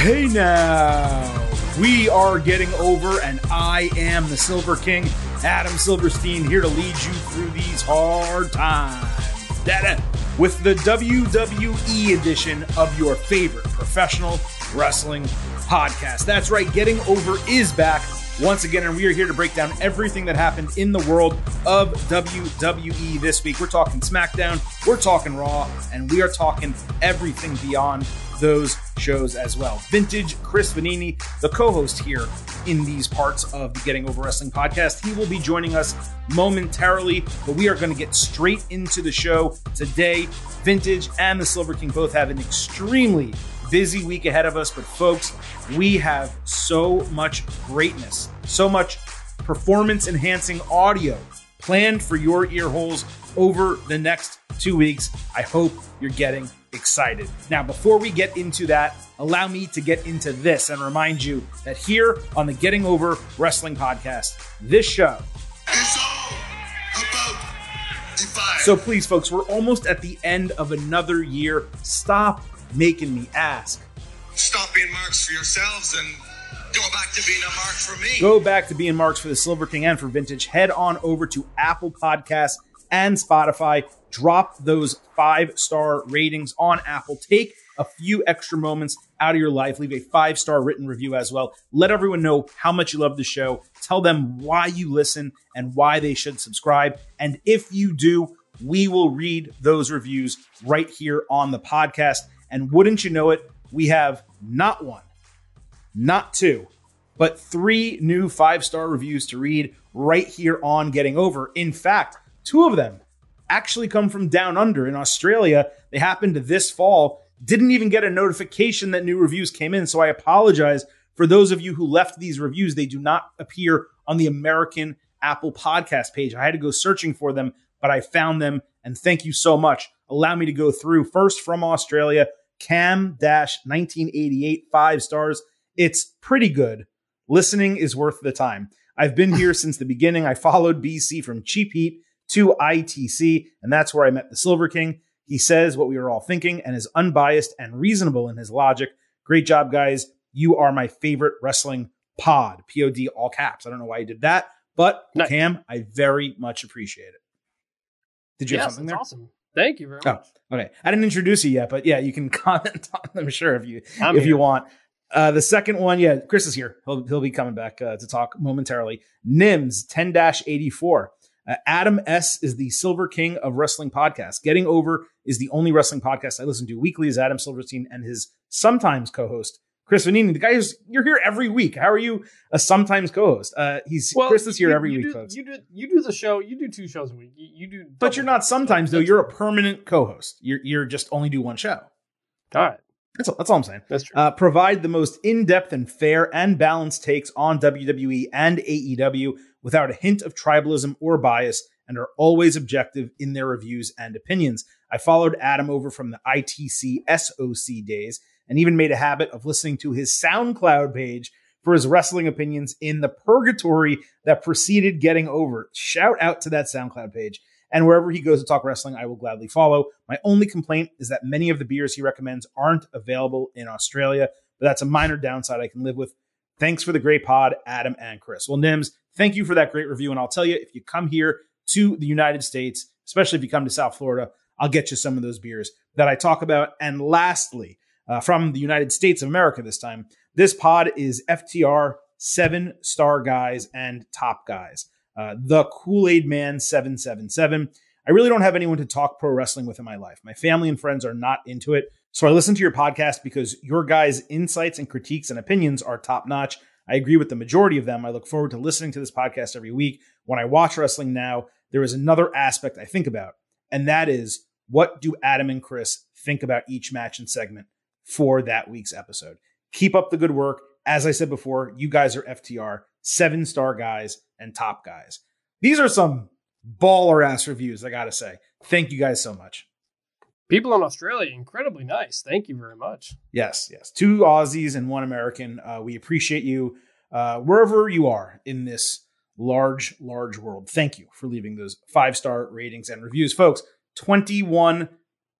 Hey now, we are getting over, and I am the Silver King, Adam Silverstein, here to lead you through these hard times. Dada, uh, with the WWE edition of your favorite professional wrestling podcast. That's right, Getting Over is back once again, and we are here to break down everything that happened in the world of WWE this week. We're talking SmackDown, we're talking Raw, and we are talking everything beyond those shows as well. Vintage Chris Vannini, the co host here in these parts of the Getting Over Wrestling podcast. He will be joining us momentarily, but we are going to get straight into the show today. Vintage and the Silver King both have an extremely busy week ahead of us, but folks, we have so much greatness, so much performance enhancing audio planned for your ear holes over the next two weeks. I hope you're getting excited. Now, before we get into that, allow me to get into this and remind you that here on the Getting Over Wrestling podcast, this show is all about divine. So please, folks, we're almost at the end of another year. Stop making me ask. Stop being marks for yourselves and go back to being a mark for me. Go back to being marks for the Silver King and for Vintage. Head on over to Apple Podcasts and Spotify. Drop those five star ratings on Apple. Take a few extra moments out of your life. Leave a five star written review as well. Let everyone know how much you love the show. Tell them why you listen and why they should subscribe. And if you do, we will read those reviews right here on the podcast. And wouldn't you know it, we have not one, not two, but three new five star reviews to read right here on Getting Over. In fact, two of them actually come from down under in Australia. They happened this fall. Didn't even get a notification that new reviews came in. So I apologize for those of you who left these reviews. They do not appear on the American Apple podcast page. I had to go searching for them, but I found them. And thank you so much. Allow me to go through first from Australia. Cam Dash 1988, five stars. It's pretty good. Listening is worth the time. I've been here since the beginning. I followed BC from Cheap Heat to ITC, and that's where I met the Silver King. He says what we were all thinking and is unbiased and reasonable in his logic. Great job, guys. You are my favorite wrestling pod. P O D all caps. I don't know why you did that, but Nice. Cam, I very much appreciate it. Did you have yes, something that's there? awesome. Thank you very much. Oh, much. okay. I didn't introduce you yet, but yeah, you can comment on them, sure, if you I'm if you want. Uh, the second one, yeah, Chris is here. He'll he'll be coming back uh, to talk momentarily. Nims ten eighty four. Uh, Adam S is the Silver King of wrestling podcasts. Getting Over is the only wrestling podcast I listen to weekly. Is Adam Silverstein and his sometimes co-host Chris Vannini. The guy who's you're here every week. How are you a sometimes co-host? Uh, he's Chris is here you- every you week, do, folks. You do you do the show. You do two shows a week. You, you do, but you're not sometimes though. You're a permanent co-host. You're you're just only do one show. all right. That's all, that's all I'm saying. That's true. Uh, provide the most in depth and fair and balanced takes on WWE and AEW without a hint of tribalism or bias and are always objective in their reviews and opinions. I followed Adam over from the ITC SOC days and even made a habit of listening to his SoundCloud page for his wrestling opinions in the purgatory that preceded getting over. Shout out to that SoundCloud page. And wherever he goes to talk wrestling, I will gladly follow. My only complaint is that many of the beers he recommends aren't available in Australia, but that's a minor downside I can live with. Thanks for the great pod, Adam and Chris. Well, Nims, thank you for that great review. And I'll tell you, if you come here to the United States, especially if you come to South Florida, I'll get you some of those beers that I talk about. And lastly, uh, from the United States of America this time, this pod is FTR seven star guys and top guys. Uh, the Kool Aid Man 777. I really don't have anyone to talk pro wrestling with in my life. My family and friends are not into it. So I listen to your podcast because your guys' insights and critiques and opinions are top notch. I agree with the majority of them. I look forward to listening to this podcast every week. When I watch wrestling now, there is another aspect I think about, and that is what do Adam and Chris think about each match and segment for that week's episode? Keep up the good work. As I said before, you guys are FTR, seven star guys and top guys. These are some baller ass reviews, I gotta say. Thank you guys so much. People in Australia, incredibly nice. Thank you very much. Yes, yes. Two Aussies and one American. Uh, we appreciate you uh, wherever you are in this large, large world. Thank you for leaving those five star ratings and reviews, folks. 21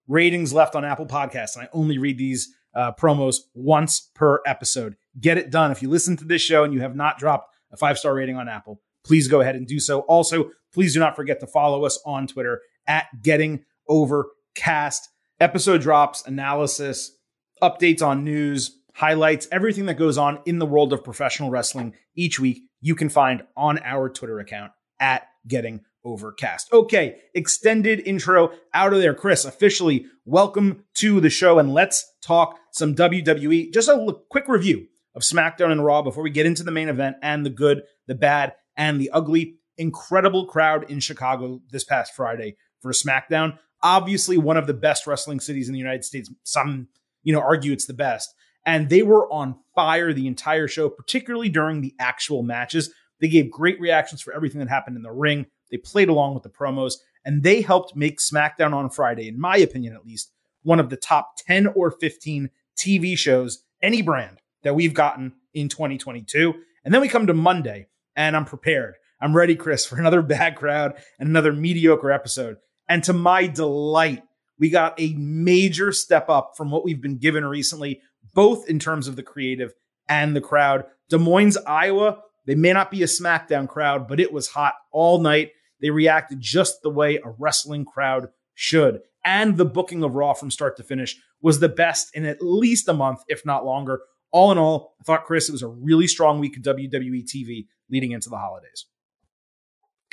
ratings left on Apple Podcasts, and I only read these uh, promos once per episode. Get it done. If you listen to this show and you have not dropped a five star rating on Apple, please go ahead and do so. Also, please do not forget to follow us on Twitter at Getting Overcast. Episode drops, analysis, updates on news, highlights, everything that goes on in the world of professional wrestling each week, you can find on our Twitter account at Getting Overcast. Okay, extended intro out of there. Chris, officially welcome to the show and let's talk some WWE. Just a quick review of SmackDown and Raw before we get into the main event and the good, the bad, and the ugly. Incredible crowd in Chicago this past Friday for SmackDown. Obviously, one of the best wrestling cities in the United States. Some, you know, argue it's the best. And they were on fire the entire show, particularly during the actual matches. They gave great reactions for everything that happened in the ring. They played along with the promos, and they helped make SmackDown on Friday, in my opinion at least, one of the top 10 or 15 TV shows, any brand that we've gotten in 2022. And then we come to Monday, and I'm prepared. I'm ready, Chris, for another bad crowd and another mediocre episode. And to my delight, we got a major step up from what we've been given recently, both in terms of the creative and the crowd. Des Moines, Iowa, they may not be a SmackDown crowd, but it was hot all night. They reacted just the way a wrestling crowd should. And the booking of Raw from start to finish was the best in at least a month, if not longer. All in all, I thought, Chris, it was a really strong week of WWE TV leading into the holidays.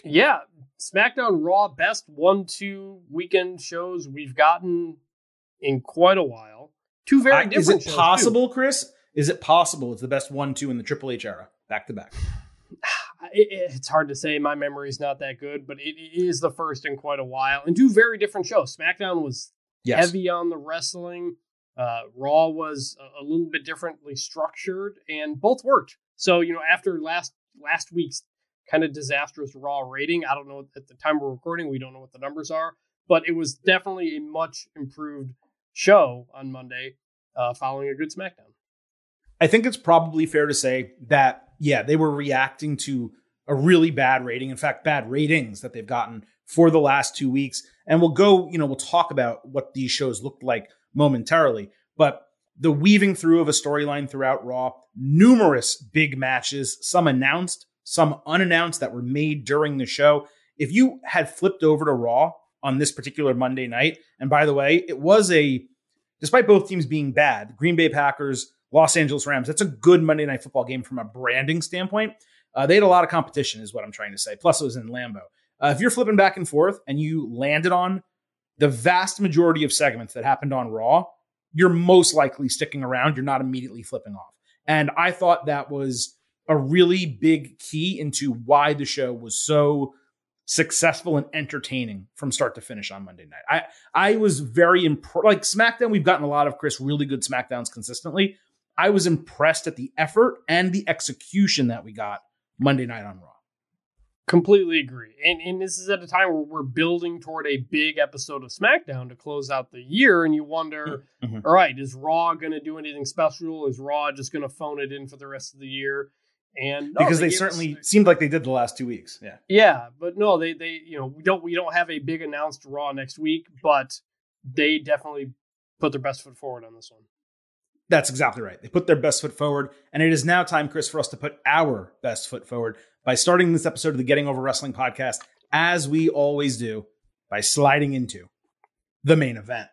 Yeah, SmackDown Raw, best one two weekend shows we've gotten in quite a while. Two very I, different. Is it possible, too. Chris? Is it possible it's the best one two in the Triple H era, back to back? It, it's hard to say. My memory is not that good, but it, it is the first in quite a while, and two very different shows. SmackDown was yes. heavy on the wrestling. Uh, Raw was a, little bit differently structured, and both worked. So you know, after last last week's kind of disastrous Raw rating, I don't know at the time we're recording, we don't know what the numbers are, but it was definitely a much improved show on Monday, uh, following a good SmackDown. I think it's probably fair to say that yeah, they were reacting to a really bad rating. In fact, bad ratings that they've gotten for the last two weeks. And we'll go, you know, we'll talk about what these shows looked like momentarily. But the weaving through of a storyline throughout Raw, numerous big matches, some announced, some unannounced that were made during the show. If you had flipped over to Raw on this particular Monday night, and by the way, it was a, despite both teams being bad, Green Bay Packers Los Angeles Rams. That's a good Monday Night Football game from a branding standpoint. Uh, they had a lot of competition, is what I'm trying to say. Plus, it was in Lambeau. Uh, if you're flipping back and forth and you landed on the vast majority of segments that happened on Raw, you're most likely sticking around. You're not immediately flipping off. And I thought that was a really big key into why the show was so successful and entertaining from start to finish on Monday night. I I was very impressed. Like SmackDown, we've gotten a lot of Chris really good SmackDowns consistently. I was impressed at the effort and the execution that we got Monday night on Raw. Completely agree. And, and this is at a time where we're building toward a big episode of SmackDown to close out the year. And you wonder, mm-hmm. all right, is Raw going to do anything special? Is Raw just going to phone it in for the rest of the year? And no, because they, they certainly us, seemed like they did the last two weeks. Yeah. Yeah. But no, they, they, you know, we don't, we don't have a big announced Raw next week, but they definitely put their best foot forward on this one. That's exactly right. They put their best foot forward. And it is now time, Chris, for us to put our best foot forward by starting this episode of the Getting Over Wrestling podcast, as we always do, by sliding into the main event.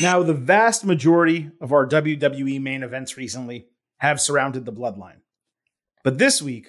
Now, the vast majority of our WWE main events recently have surrounded the bloodline. But this week,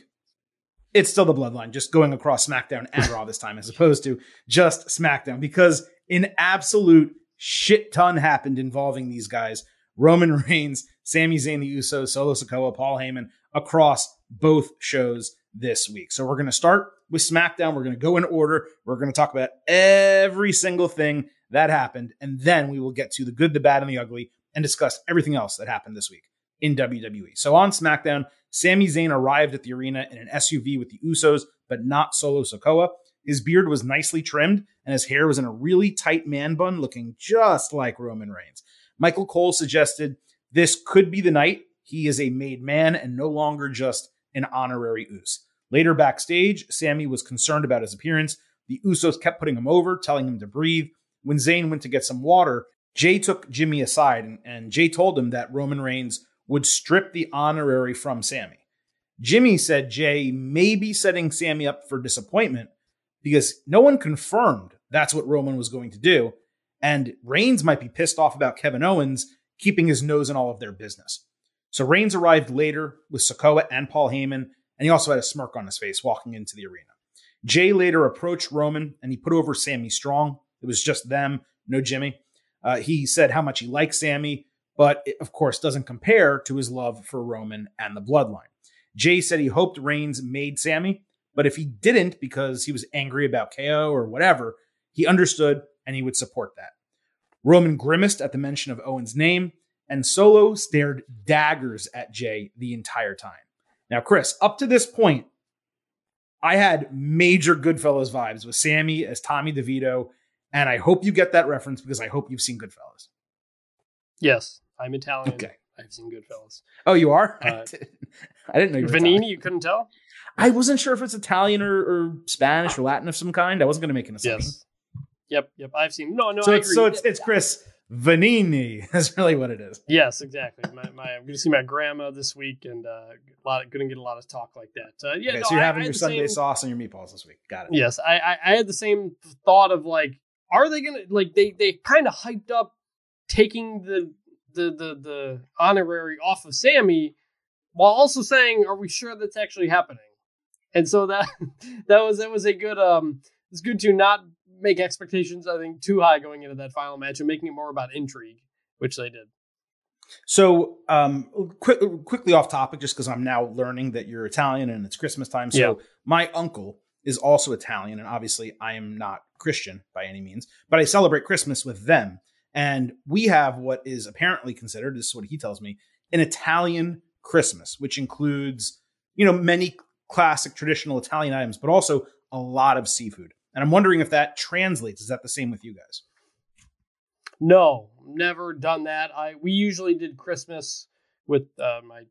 it's still the bloodline, just going across SmackDown and Raw this time, as opposed to just SmackDown, because in absolute shit ton happened involving these guys Roman Reigns, Sami Zayn, the Usos, Solo Sikoa, Paul Heyman across both shows this week. So we're going to start with SmackDown. We're going to go in order. We're going to talk about every single thing that happened. And then we will get to the good, the bad, and the ugly and discuss everything else that happened this week in WWE. So on SmackDown, Sami Zayn arrived at the arena in an SUV with the Usos, but not Solo Sikoa. His beard was nicely trimmed, and his hair was in a really tight man bun, looking just like Roman Reigns. Michael Cole suggested this could be the night he is a made man and no longer just an honorary Us. Later backstage, Sami was concerned about his appearance. The Usos kept putting him over, telling him to breathe. When Zayn went to get some water, Jay took Jimmy aside and, and Jay told him that Roman Reigns would strip the honorary from Sami. Jimmy said Jay may be setting Sami up for disappointment because no one confirmed that's what Roman was going to do. And Reigns might be pissed off about Kevin Owens keeping his nose in all of their business. So Reigns arrived later with Sikoa and Paul Heyman, and he also had a smirk on his face walking into the arena. Jay later approached Roman and he put over Sami Strong. It was just them, no Jimmy. Uh, he said how much he likes Sami, but it, of course doesn't compare to his love for Roman and the bloodline. Jay said he hoped Reigns made Sami, but if he didn't because he was angry about KO or whatever, he understood and he would support that. Roman grimaced at the mention of Owens' name, and Solo stared daggers at Jay the entire time. Now, Chris, up to this point, I had major Goodfellas vibes with Sami as Tommy DeVito, and I hope you get that reference because I hope you've seen Goodfellas. Yes, I'm Italian. Okay. I've seen Goodfellas. Oh, you are? Uh, I didn't know you Vannini, Italian. you couldn't tell? I wasn't sure if it's Italian or, or, Spanish or Latin of some kind. I wasn't going to make an assumption. Yes. Yep, yep. I've seen. No, no. So I it's agree. so it's, it's Chris Vannini. That's really what it is. Yes, exactly. My, my I'm going to see my grandma this week, and uh, a lot going to get a lot of talk like that. Uh, yeah, okay, no, so you're I, having I your Sunday same, sauce and your meatballs this week. Got it. Yes, I, I, I had the same thought of like, are they going to like they they kind of hyped up taking the the the the honorary off of Sami, while also saying, are we sure that's actually happening? And so that that was that was a good um it's good to not make expectations I think too high going into that final match and making it more about intrigue, which they did. So, um, quick, quickly off topic, just because I'm now learning that you're Italian and it's Christmas time. So, yeah. my uncle is also Italian, and obviously, I am not Christian by any means, but I celebrate Christmas with them. And we have what is apparently considered, this is what he tells me, an Italian Christmas, which includes, you know, many classic traditional Italian items, but also a lot of seafood. And I'm wondering if that translates. Is that the same with you guys? No, never done that. I we usually did Christmas with uh, my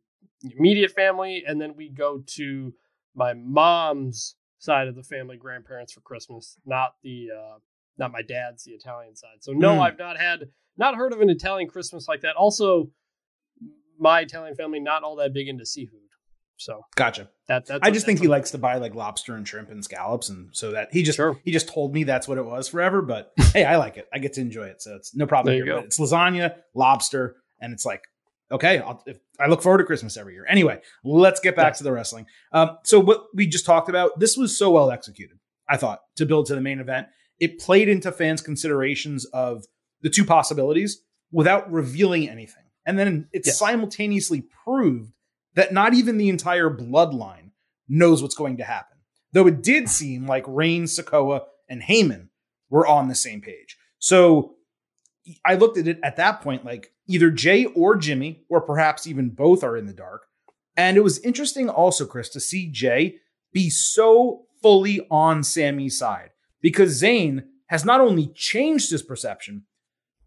immediate family, and then we go to my mom's side of the family, grandparents for Christmas, not the uh, not my dad's, the Italian side. So no, mm. I've not had not heard of an Italian Christmas like that. Also, my Italian family not all that big into seafood. So gotcha. That that's I just think he likes to buy like lobster and shrimp and scallops, and so that he just sure. he just told me that's what it was forever. But hey, I like it. I get to enjoy it, so it's no problem. There here. It's lasagna, lobster, and it's like okay. I'll, if, I look forward to Christmas every year. Anyway, let's get back yeah. to the wrestling. Um, so what we just talked about, this was so well executed. I thought to build to the main event, it played into fans' considerations of the two possibilities without revealing anything, and then it yes. simultaneously proved that not even the entire bloodline knows what's going to happen. Though it did seem like Rain, Sikoa, and Heyman were on the same page. So I looked at it at that point like either Jay or Jimmy, or perhaps even both are in the dark. And it was interesting also, Chris, to see Jay be so fully on Sami's side because Zayn has not only changed his perception,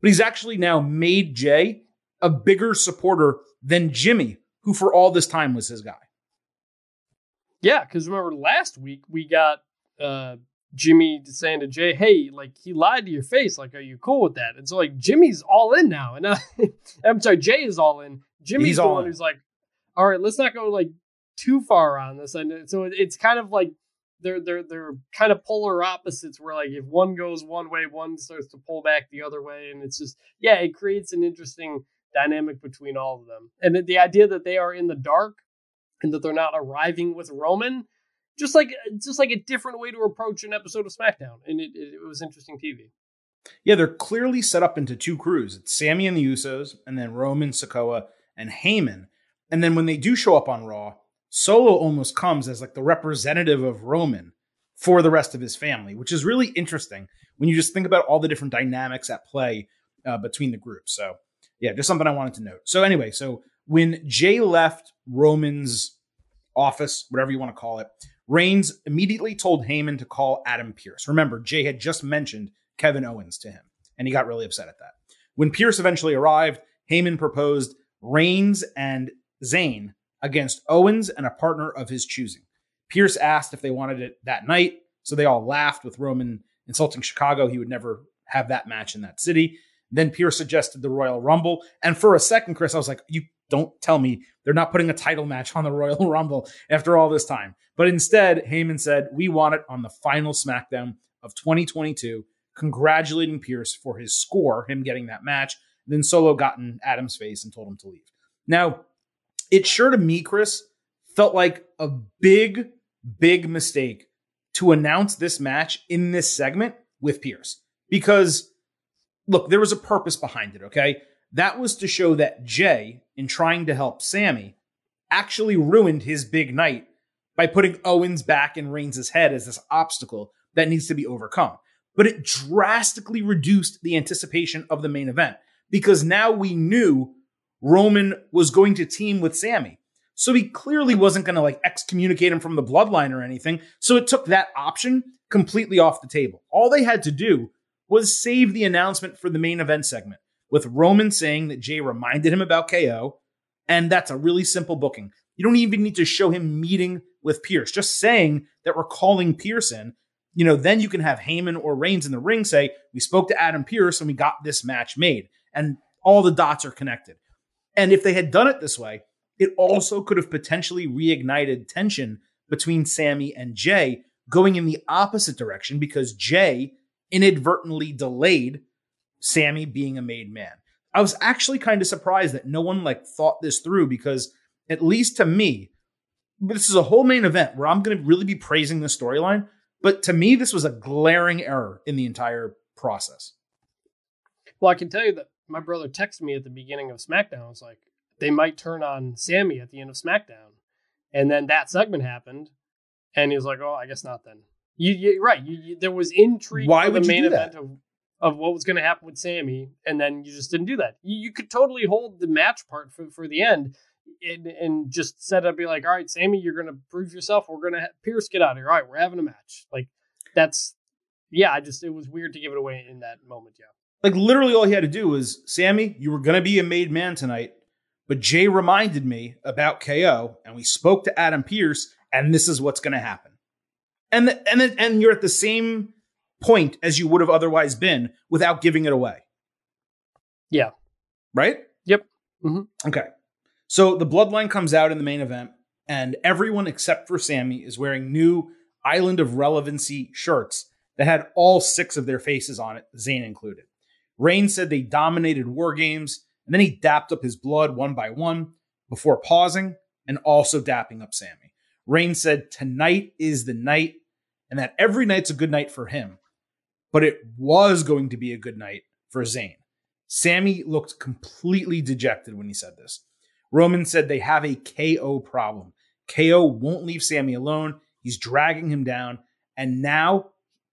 but he's actually now made Jay a bigger supporter than Jimmy, who for all this time was his guy. Yeah, because remember last week we got uh, Jimmy saying to Jay, "Hey, like he lied to your face. Like, are you cool with that?" And so like Jimmy's all in now, and uh, I'm sorry, Jay is all in. Jimmy's He's the one in. who's like, "All right, let's not go like too far on this." And so it's kind of like they're they're they're kind of polar opposites. Where like if one goes one way, one starts to pull back the other way, and it's just yeah, it creates an interesting dynamic between all of them. And the, idea that they are in the dark and that they're not arriving with Roman, just like just like a different way to approach an episode of SmackDown, and it, it, was interesting TV. Yeah, they're clearly set up into two crews. It's Sami and the Usos, and then Roman, Sikoa, and Heyman. And then when they do show up on Raw, Solo almost comes as like the representative of Roman for the rest of his family, which is really interesting when you just think about all the different dynamics at play uh, between the groups. So yeah, just something I wanted to note. So anyway, so when Jay left Roman's office, whatever you want to call it, Reigns immediately told Heyman to call Adam Pearce. Remember, Jay had just mentioned Kevin Owens to him, and he got really upset at that. When Pearce eventually arrived, Heyman proposed Reigns and Zayn against Owens and a partner of his choosing. Pearce asked if they wanted it that night, so they all laughed with Roman insulting Chicago. He would never have that match in that city. Then Pearce suggested the Royal Rumble. And for a second, Chris, I was like, you don't tell me they're not putting a title match on the Royal Rumble after all this time. But instead, Heyman said, we want it on the final SmackDown of 2022, congratulating Pearce for his score, him getting that match. Then Solo got in Adam's face and told him to leave. Now, it sure to me, Chris, felt like a big, big mistake to announce this match in this segment with Pearce Because, look, there was a purpose behind it, okay? That was to show that Jay, in trying to help Sami, actually ruined his big night by putting Owens back in Reigns' head as this obstacle that needs to be overcome. But it drastically reduced the anticipation of the main event because now we knew Roman was going to team with Sami. So he clearly wasn't going to like excommunicate him from the bloodline or anything. So it took that option completely off the table. All they had to do was save the announcement for the main event segment with Roman saying that Jay reminded him about KO. And that's a really simple booking. You don't even need to show him meeting with Pearce, Just saying that we're calling Pearce in, you know, then you can have Heyman or Reigns in the ring say, We spoke to Adam Pearce and we got this match made. And all the dots are connected. And if they had done it this way, it also could have potentially reignited tension between Sammy and Jay going in the opposite direction because Jay inadvertently delayed Sami being a made man. I was actually kind of surprised that no one like thought this through because at least to me, this is a whole main event where I'm going to really be praising the storyline, but to me this was a glaring error in the entire process. Well, I can tell you that my brother texted me at the beginning of SmackDown. I was like, they might turn on Sami at the end of SmackDown. And then that segment happened, and he was like, "Oh, I guess not then." You, you right? You, you, there was intrigue Why for the main event of of what was going to happen with Sami, and then you just didn't do that. You, you could totally hold the match part for, for the end, and, and just set up, be like, "All right, Sami, you're going to prove yourself. We're going to ha- Pearce get out of here. All right, we're having a match." Like that's yeah. I just it was weird to give it away in that moment. Yeah. Like literally all he had to do was, Sami, you were going to be a made man tonight, but Jay reminded me about KO and we spoke to Adam Pearce, and this is what's going to happen. And the, and the, and you're at the same point as you would have otherwise been without giving it away. Yeah. Right? Yep. Mm-hmm. Okay. So the bloodline comes out in the main event and everyone except for Sami is wearing new Island of Relevancy shirts that had all six of their faces on it, Zayn included. Reigns said they dominated war games, and then he dapped up his blood one by one before pausing and also dapping up Sami. Reigns said tonight is the night, and that every night's a good night for him, but it was going to be a good night for Zayn. Sami looked completely dejected when he said this. Roman said they have a KO problem. KO won't leave Sami alone. He's dragging him down. And now,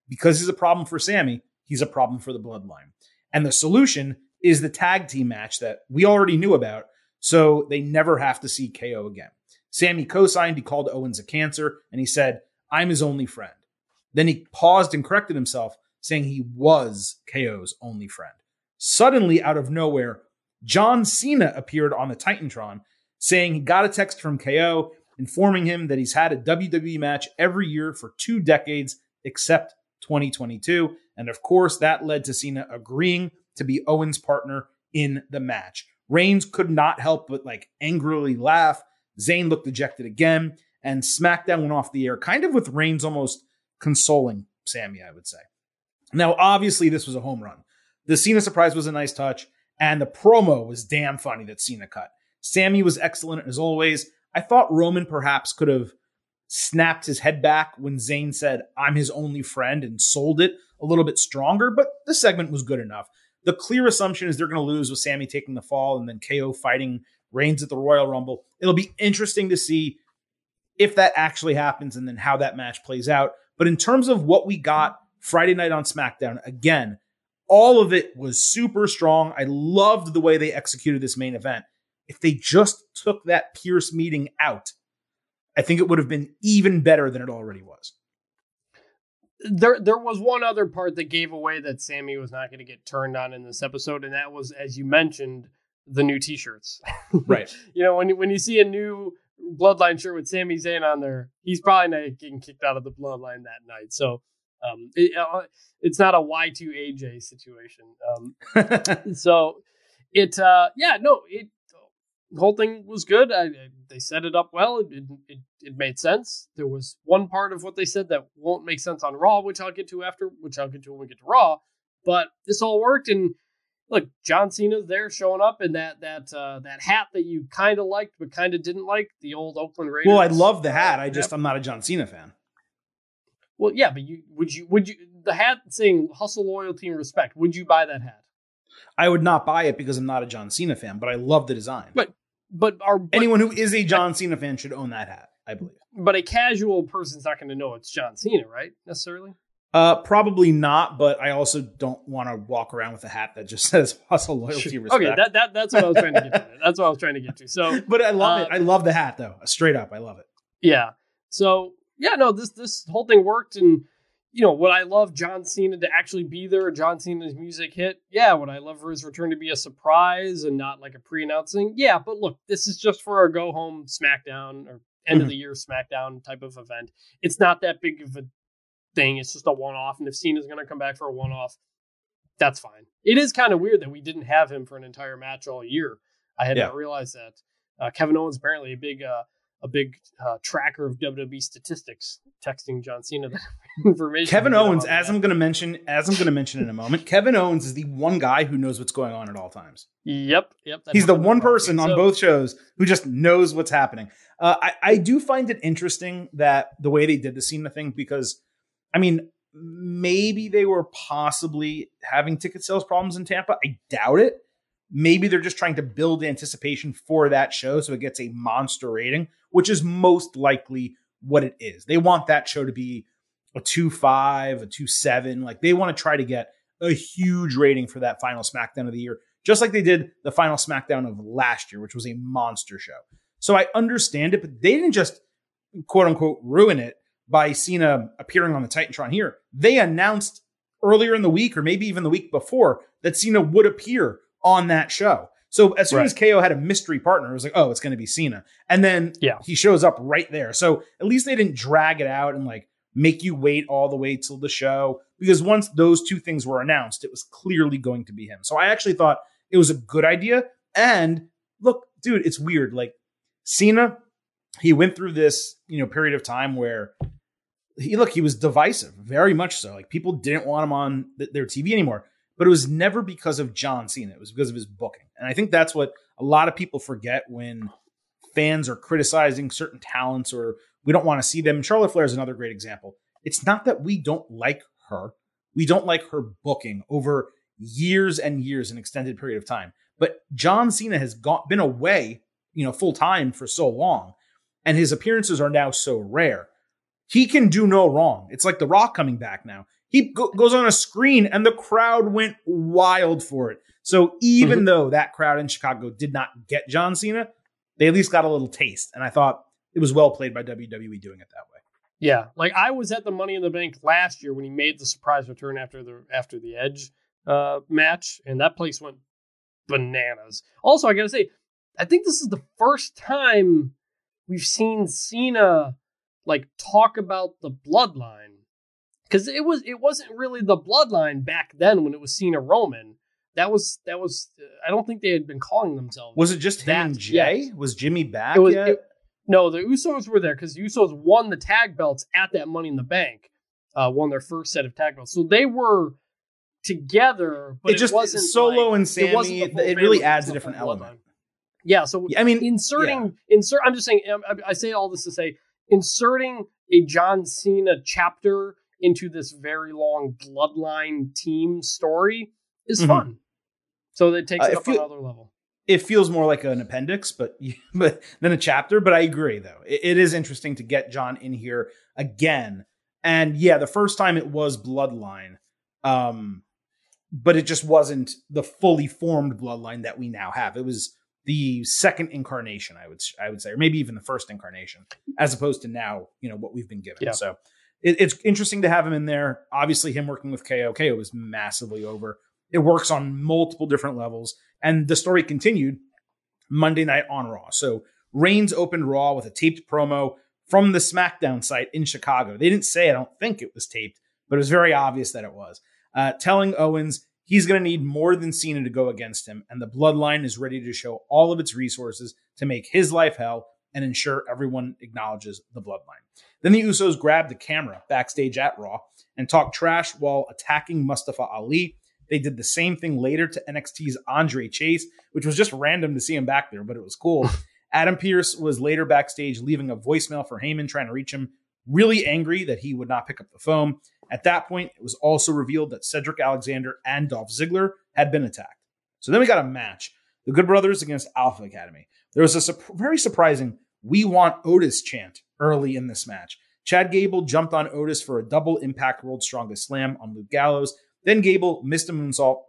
because he's a problem for Sami, he's a problem for the bloodline. And the solution is the tag team match that we already knew about, so they never have to see KO again. Sami co signed, he called Owens a cancer, and he said, I'm his only friend. Then he paused and corrected himself, saying he was KO's only friend. Suddenly, out of nowhere, John Cena appeared on the Titantron, saying he got a text from KO informing him that he's had a WWE match every year for two decades except 2022. And of course, that led to Cena agreeing to be Owens' partner in the match. Reigns could not help but like angrily laugh. Zayn looked dejected again, and SmackDown went off the air, kind of with Reigns almost consoling Sami, I would say. Now, obviously, this was a home run. The Cena surprise was a nice touch, and the promo was damn funny that Cena cut. Sami was excellent as always. I thought Roman perhaps could have snapped his head back when Zayn said, I'm his only friend, and sold it a little bit stronger, but the segment was good enough. The clear assumption is they're going to lose with Sami taking the fall and then KO fighting Reigns at the Royal Rumble. It'll be interesting to see if that actually happens and then how that match plays out. But in terms of what we got Friday night on SmackDown, again, all of it was super strong. I loved the way they executed this main event. If they just took that Pearce meeting out, I think it would have been even better than it already was. There, there was one other part that gave away that Sami was not going to get turned on in this episode, and that was, as you mentioned, the new T-shirts. Right. you know, when when you see a new Bloodline shirt with Sami Zayn on there, he's probably not getting kicked out of the Bloodline that night. So Um, it, uh, it's not a Y two AJ situation. Um, so it, uh, yeah, no, it the whole thing was good. I, I, they set it up well. It, it, it made sense. There was one part of what they said that won't make sense on Raw, which I'll get to after, which I'll get to when we get to Raw. But this all worked, and look, John Cena's there showing up in that that uh, that hat that you kind of liked but kind of didn't like, the old Oakland Raiders. Well, I love the hat. I just I'm not a John Cena fan. Well, yeah, but you would you would you the hat saying hustle, loyalty, and respect? Would you buy that hat? I would not buy it because I'm not a John Cena fan, but I love the design. But but are but, anyone who is a John Cena fan should own that hat. I believe. But a casual person's not going to know it's John Cena, right? Necessarily. Uh, probably not, but I also don't want to walk around with a hat that just says hustle, loyalty, respect. Okay, that, that that's what I was trying to get to. That's what I was trying to get to. So, but I love uh, it. I love the hat though. Straight up, I love it. Yeah. So yeah, no, this this whole thing worked, and you know what I love John Cena to actually be there. John Cena's music hit. Yeah, would I love for his return to be a surprise and not like a pre-announcing? Yeah, but look, this is just for our go home SmackDown or end mm-hmm. of the year SmackDown type of event. It's not that big of a thing. It's just a one off. And if Cena's going to come back for a one off, that's fine. It is kind of weird that we didn't have him for an entire match all year. I had yeah. not realized that. Uh, Kevin Owens apparently a big uh, a big uh, tracker of WWE statistics, texting John Cena that information. Kevin Owens, as I'm going to mention, as I'm going to mention in a moment, Kevin Owens is the one guy who knows what's going on at all times. Yep, yep. He's the one person on both shows who just knows what's happening. Uh, I, I do find it interesting that the way they did the Cena thing because I mean, maybe they were possibly having ticket sales problems in Tampa. I doubt it. Maybe they're just trying to build anticipation for that show so it gets a monster rating, which is most likely what it is. They want that show to be a 2 5, a 2 7. Like they want to try to get a huge rating for that final SmackDown of the year, just like they did the final SmackDown of last year, which was a monster show. So I understand it, but they didn't just quote unquote ruin it by Cena appearing on the Titantron here. They announced earlier in the week, or maybe even the week before, that Cena would appear on that show. So as soon right. as KO had a mystery partner, it was like, oh, it's going to be Cena. And then yeah. he shows up right there. So at least they didn't drag it out and like make you wait all the way till the show. Because once those two things were announced, it was clearly going to be him. So I actually thought it was a good idea. And look, dude, it's weird. Like Cena, he went through this, you know, period of time where he look he was divisive, very much so. Like people didn't want him on th- their TV anymore, but it was never because of John Cena. It was because of his booking, and I think that's what a lot of people forget when fans are criticizing certain talents or we don't want to see them. Charlotte Flair is another great example. It's not that we don't like her; we don't like her booking over years and years, an extended period of time. But John Cena has got, been away, you know, full time for so long, and his appearances are now so rare he can do no wrong. It's like The Rock coming back now. He go- goes on a screen and the crowd went wild for it. So even mm-hmm. though that crowd in Chicago did not get John Cena, they at least got a little taste. And I thought it was well played by WWE doing it that way. Yeah, like I was at the Money in the Bank last year when he made the surprise return after the after the Edge uh, match, and that place went bananas. Also, I gotta say, I think this is the first time we've seen Cena like talk about the bloodline because it was it wasn't really the bloodline back then when it was Cena Roman. That was that was I don't think they had been calling themselves. Was it just him and Jay? Yet. Was Jimmy back was, yet? It, no, the Usos were there because the Usos won the tag belts at that Money in the Bank. Uh, won their first set of tag belts, so they were together. But it, it just wasn't Solo like, and Sami. It, it really adds a different element. Yeah, so I mean, inserting yeah. insert. I'm just saying. I, I say all this to say inserting a John Cena chapter into this very long bloodline team story is mm-hmm. fun. So that takes uh, it up feel, another level. It feels more like an appendix, but but than a chapter. But I agree, though. It, it is interesting to get John in here again. And yeah, the first time it was bloodline, um, but it just wasn't the fully formed bloodline that we now have. It was the second incarnation, I would I would say, or maybe even the first incarnation, as opposed to now, you know, what we've been given. Yeah. So it, it's interesting to have him in there. Obviously, him working with KO, KO was massively over. It works on multiple different levels, and the story continued Monday night on Raw. So Reigns opened Raw with a taped promo from the SmackDown site in Chicago. They didn't say, I don't think it was taped, but it was very obvious that it was. Uh, telling Owens he's going to need more than Cena to go against him, and the bloodline is ready to show all of its resources to make his life hell and ensure everyone acknowledges the bloodline. Then the Usos grabbed the camera backstage at Raw and talked trash while attacking Mustafa Ali. They did the same thing later to NXT's Andre Chase, which was just random to see him back there, but it was cool. Adam Pearce was later backstage leaving a voicemail for Heyman trying to reach him, really angry that he would not pick up the phone. At that point, it was also revealed that Cedric Alexander and Dolph Ziggler had been attacked. So then we got a match the Good Brothers against Alpha Academy. There was a su- very surprising We Want Otis chant early in this match. Chad Gable jumped on Otis for a double impact World Strongest Slam on Luke Gallows. Then Gable missed a moonsault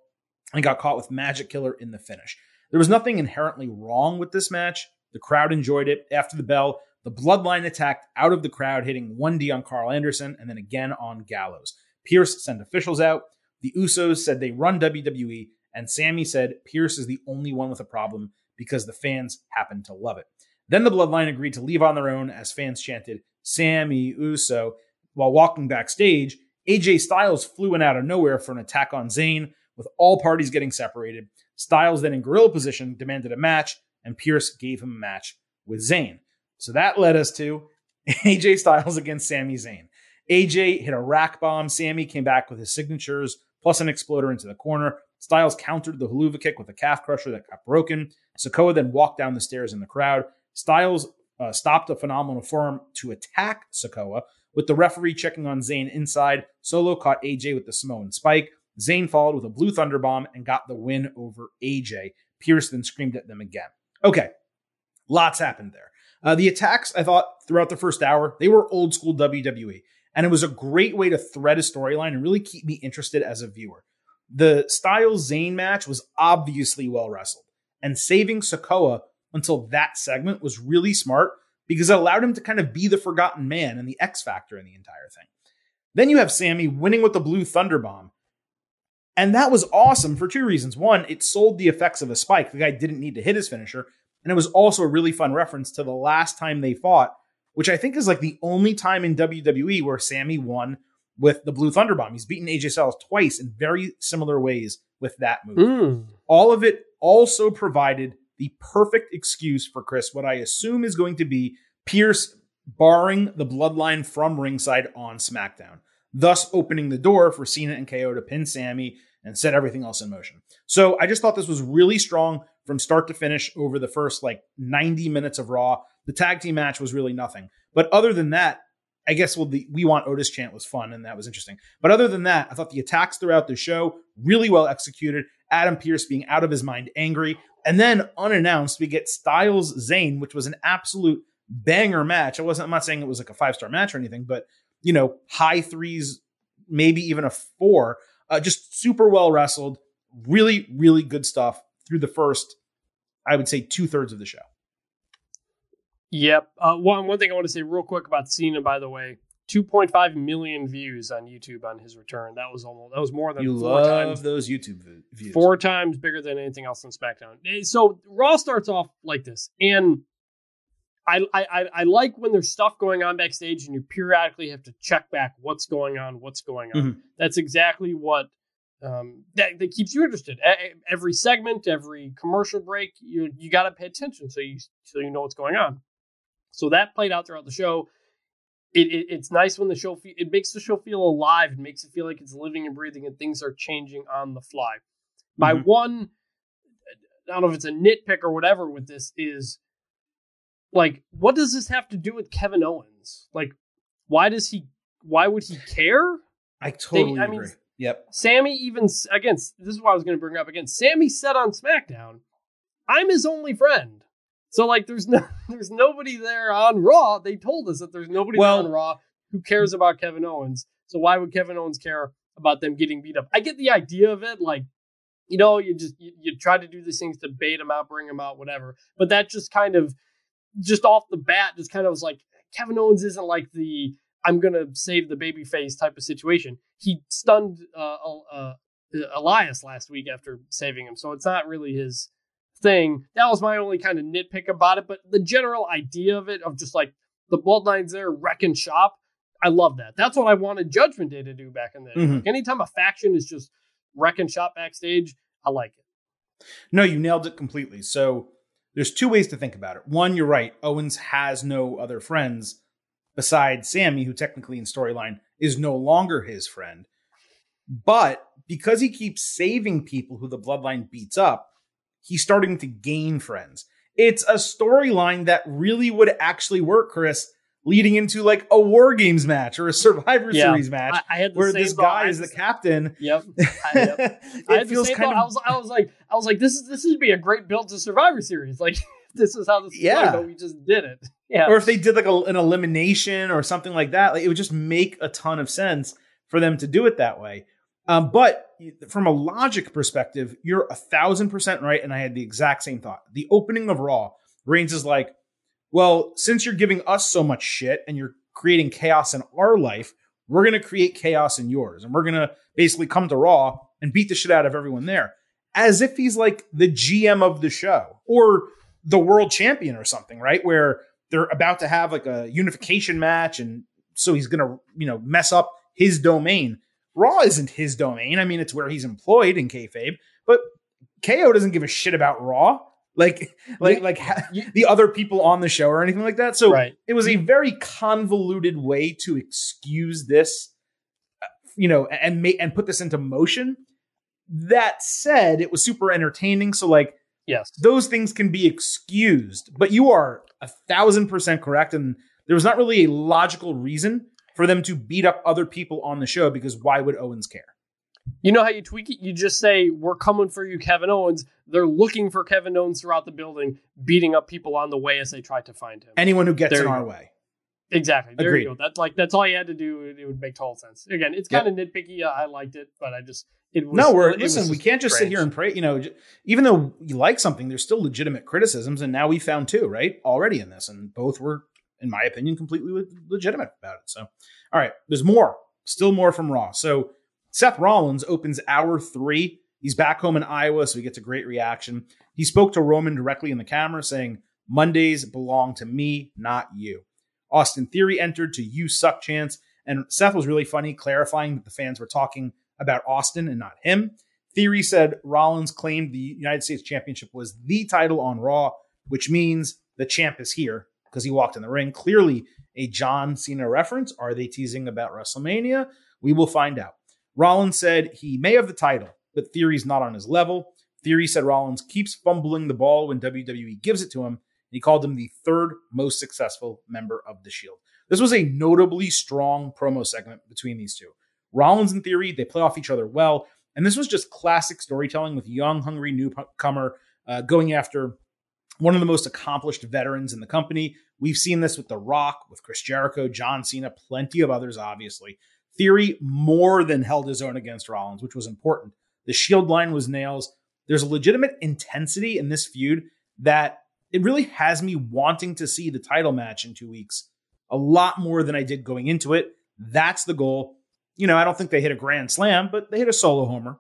and got caught with Magic Killer in the finish. There was nothing inherently wrong with this match. The crowd enjoyed it. After the bell, the bloodline attacked out of the crowd, hitting 1D on Karl Anderson and then again on Gallows. Pearce sent officials out. The Usos said they run WWE, and Sami said Pearce is the only one with a problem because the fans happen to love it. Then the bloodline agreed to leave on their own as fans chanted Sami Uso. While walking backstage, AJ Styles flew in out of nowhere for an attack on Zayn, with all parties getting separated. Styles then in gorilla position demanded a match, and Pearce gave him a match with Zayn. So that led us to AJ Styles against Sami Zayn. AJ hit a rack bomb. Sami came back with his signatures plus an exploder into the corner. Styles countered the Helluva kick with a calf crusher that got broken. Sikoa then walked down the stairs in the crowd. Styles uh, stopped a phenomenal forearm to attack Sikoa, with the referee checking on Zayn inside. Solo caught AJ with the Samoan spike. Zayn followed with a blue thunder bomb and got the win over AJ. Pearce then screamed at them again. Okay, lots happened there. Uh, the attacks, I thought, throughout the first hour, they were old school WWE. And it was a great way to thread a storyline and really keep me interested as a viewer. The Styles Zayn match was obviously well wrestled, and saving Sikoa until that segment was really smart because it allowed him to kind of be the forgotten man and the X factor in the entire thing. Then you have Sami winning with the Blue Thunder Bomb. And that was awesome for two reasons. One, it sold the effects of a spike. The guy didn't need to hit his finisher. And it was also a really fun reference to the last time they fought, which I think is like the only time in WWE where Sami won with the Blue Thunder Bomb. He's beaten AJ Styles twice in very similar ways with that move. Mm. All of it also provided the perfect excuse for Chris, what I assume is going to be Pearce barring the bloodline from ringside on SmackDown, thus opening the door for Cena and KO to pin Sammy and set everything else in motion. So I just thought this was really strong from start to finish over the first like 90 minutes of Raw. The tag team match was really nothing. But other than that, I guess well, the We Want Otis chant was fun and that was interesting. But other than that, I thought the attacks throughout the show really well executed. Adam Pearce being out of his mind angry. And then unannounced, we get Styles Zayn, which was an absolute banger match. I wasn't, I'm not saying it was like a five star match or anything, but you know, high threes, maybe even a four. Uh, just super well wrestled. Really, really good stuff through the first, I would say, two thirds of the show. Yep. Uh, one one thing I want to say real quick about Cena, by the way, 2.5 million views on YouTube on his return. That was almost that was more than you four love times those YouTube views. Four times bigger than anything else on SmackDown. Eh, so Raw starts off like this, and I I I like when there's stuff going on backstage, and you periodically have to check back what's going on, what's going on. Mm-hmm. That's exactly what um, that, that keeps you interested. Every segment, every commercial break, you you got to pay attention so you so you know what's going on. So that played out throughout the show. It, it, it's nice when the show fe- it makes the show feel alive. It makes it feel like it's living and breathing, and things are changing on the fly. Mm-hmm. My one, I don't know if it's a nitpick or whatever with this is like, what does this have to do with Kevin Owens? Like, why does he? Why would he care? I totally they, I agree. Yep. Sami even again. This is what I was going to bring up again. Sami said on SmackDown, "I'm his only friend." So like, there's no, there's nobody there on Raw. They told us that there's nobody well, on Raw who cares about Kevin Owens. So why would Kevin Owens care about them getting beat up? I get the idea of it. Like, you know, you just you, you try to do these things to bait him out, bring him out, whatever. But that just kind of, just off the bat, just kind of was like Kevin Owens isn't like the I'm gonna save the baby face type of situation. He stunned uh, uh, Elias last week after saving him, so it's not really his thing. That was my only kind of nitpick about it, but the general idea of it, of just like the bloodlines there wrecking shop, I love that. That's what I wanted Judgment Day to do back in the day. Mm-hmm. Like anytime a faction is just wrecking shop backstage, I like it. No, you nailed it completely. So there's two ways to think about it. One, you're right. Owens has no other friends besides Sami, who technically in storyline is no longer his friend. But because he keeps saving people who the bloodline beats up, he's starting to gain friends. It's a storyline that really would actually work, Chris, leading into like a War Games match or a Survivor yeah, Series match I, I where this guy is the captain. Yep. I, yep. I feels kind of. I was, I was like, I was like, this is this would be a great build to Survivor Series. Like, this is how this is yeah. going, but we just did it. Yeah. Or if they did like a, an elimination or something like that, like it would just make a ton of sense for them to do it that way. Um, but from a logic perspective, you're a thousand percent right. And I had the exact same thought. The opening of Raw, Reigns is like, well, since you're giving us so much shit and you're creating chaos in our life, we're going to create chaos in yours. And we're going to basically come to Raw and beat the shit out of everyone there. As if he's like the GM of the show or the world champion or something, right? Where they're about to have like a unification match. And so he's going to, you know, mess up his domain. Raw isn't his domain. I mean, it's where he's employed in kayfabe, but KO doesn't give a shit about Raw like like like the other people on the show or anything like that. So right. it was a very convoluted way to excuse this, you know, and make and put this into motion. That said, it was super entertaining. So like, yes, those things can be excused. But you are a thousand percent correct, and there was not really a logical reason for them to beat up other people on the show because why would Owens care? You know how you tweak it? You just say, We're coming for you, Kevin Owens. They're looking for Kevin Owens throughout the building, beating up people on the way as they try to find him. Anyone who gets there in our way. Exactly. There Agreed. you go. That's like that's all you had to do. It would make total sense. Again, it's kind yep. of nitpicky. I liked it, but I just it was, no. We're listen. We can't just strange. sit here and pray. You know, even though you like something, there's still legitimate criticisms, and now we found two right already in this, and both were, in my opinion, completely legitimate about it. So, all right, there's more. Still more from Raw. So Seth Rollins opens hour three. He's back home in Iowa, so he gets a great reaction. He spoke to Roman directly in the camera, saying, Mondays belong to me, not you. Austin Theory entered to You Suck chance, and Seth was really funny, clarifying that the fans were talking about Austin and not him. Theory said Rollins claimed the United States Championship was the title on Raw, which means the champ is here because he walked in the ring. Clearly a John Cena reference. Are they teasing about WrestleMania? We will find out. Rollins said he may have the title, but Theory's not on his level. Theory said Rollins keeps fumbling the ball when WWE gives it to him, and he called him the third most successful member of the Shield. This was a notably strong promo segment between these two. Rollins and Theory, they play off each other well, and this was just classic storytelling with young, hungry newcomer uh, going after one of the most accomplished veterans in the company. We've seen this with The Rock, with Chris Jericho, John Cena, plenty of others, obviously. Theory more than held his own against Rollins, which was important. The shield line was nails. There's a legitimate intensity in this feud that it really has me wanting to see the title match in two weeks a lot more than I did going into it. That's the goal. You know, I don't think they hit a grand slam, but they hit a solo homer.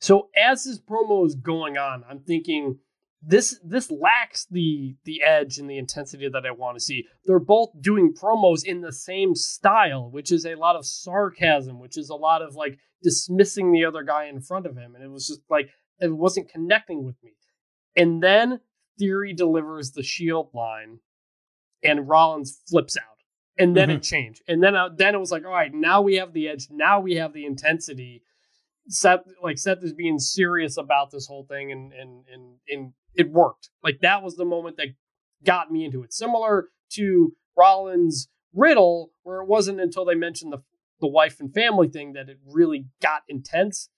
So as this promo is going on, I'm thinking this this lacks the the edge and the intensity that I want to see. They're both doing promos in the same style, which is a lot of sarcasm, which is a lot of like dismissing the other guy in front of him, and it was just like it wasn't connecting with me. And then Theory delivers the Shield line, and Rollins flips out, and then mm-hmm. it changed, and then uh, then it was like, all right, now we have the edge, now we have the intensity. Seth like Seth is being serious about this whole thing and and and and it worked. Like that was the moment that got me into it. Similar to Rollins Riddle, where it wasn't until they mentioned the the wife and family thing that it really got intense.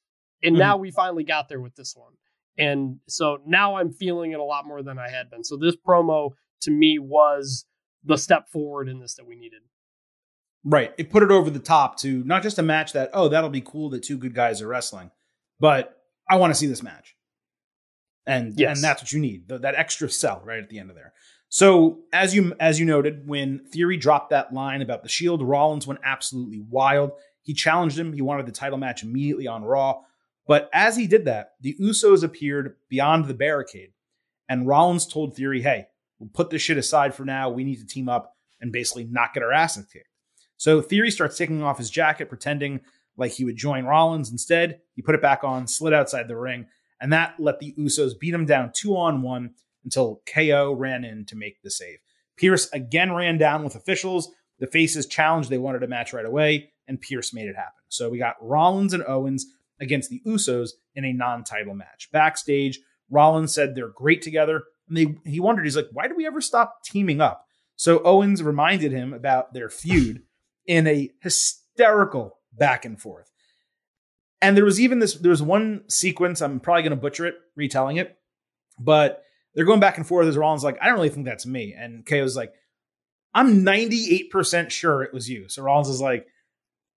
And mm-hmm. now we finally got there with this one. And so now I'm feeling it a lot more than I had been. So this promo to me was the step forward in this that we needed. Right. It put it over the top to not just a match that, oh, that'll be cool that two good guys are wrestling, but I want to see this match and yes. and that's what you need that extra sell right at the end of there. So as you as you noted, when Theory dropped that line about the Shield, Rollins went absolutely wild. He challenged him. He wanted the title match immediately on Raw. But as he did that, the Usos appeared beyond the barricade, and Rollins told Theory, "Hey, we'll put this shit aside for now. We need to team up. and basically not get our asses kicked. So Theory starts taking off his jacket, pretending like he would join Rollins. Instead, he put it back on, slid outside the ring, and that let the Usos beat him down two on one until KO ran in to make the save. Pearce again ran down with officials. The faces challenged they wanted a match right away, and Pearce made it happen. So we got Rollins and Owens against the Usos in a non-title match. Backstage, Rollins said they're great together, and they, he wondered, he's like, why did we ever stop teaming up? So Owens reminded him about their feud in a hysterical back and forth. And there was even this, there was one sequence, I'm probably going to butcher it, retelling it, but they're going back and forth as Rollins like, I don't really think that's me. And KO's like, I'm 98% sure it was you. So Rollins is like,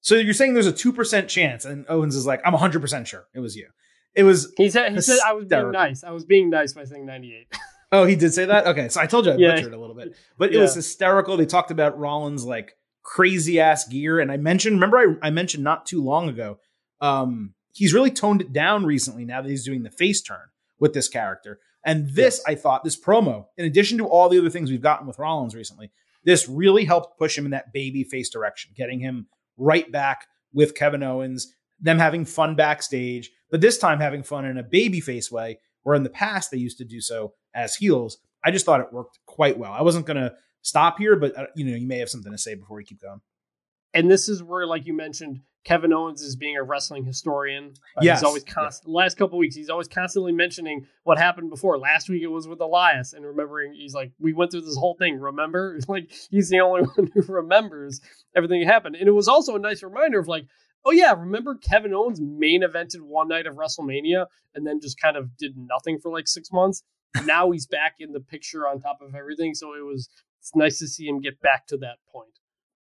so you're saying there's a 2% chance. And Owens is like, I'm 100% sure it was you. It was. He said, he said I was being nice. I was being nice by saying 98. oh, he did say that? Okay. So I told you I yeah. butchered a little bit, but it yeah. was hysterical. They talked about Rollins like crazy ass gear. And I mentioned, remember, I, I mentioned not too long ago, um, he's really toned it down recently now that he's doing the face turn with this character. And this, yes. I thought, this promo, in addition to all the other things we've gotten with Rollins recently, this really helped push him in that baby face direction, getting him right back with Kevin Owens, them having fun backstage, but this time having fun in a baby face way, where in the past they used to do so as heels. I just thought it worked quite well. I wasn't going to stop here, but uh, you know, you may have something to say before we keep going. And this is where, like you mentioned, Kevin Owens is being a wrestling historian. Uh, yes. He's always constant. Yeah. Last couple weeks, he's always constantly mentioning what happened before. Last week it was with Elias, and remembering he's like, we went through this whole thing. Remember, like he's the only one who remembers everything that happened. And it was also a nice reminder of like, oh yeah, remember Kevin Owens main evented one night of WrestleMania and then just kind of did nothing for like six months. Now he's back in the picture on top of everything. So it was it's nice to see him get back to that point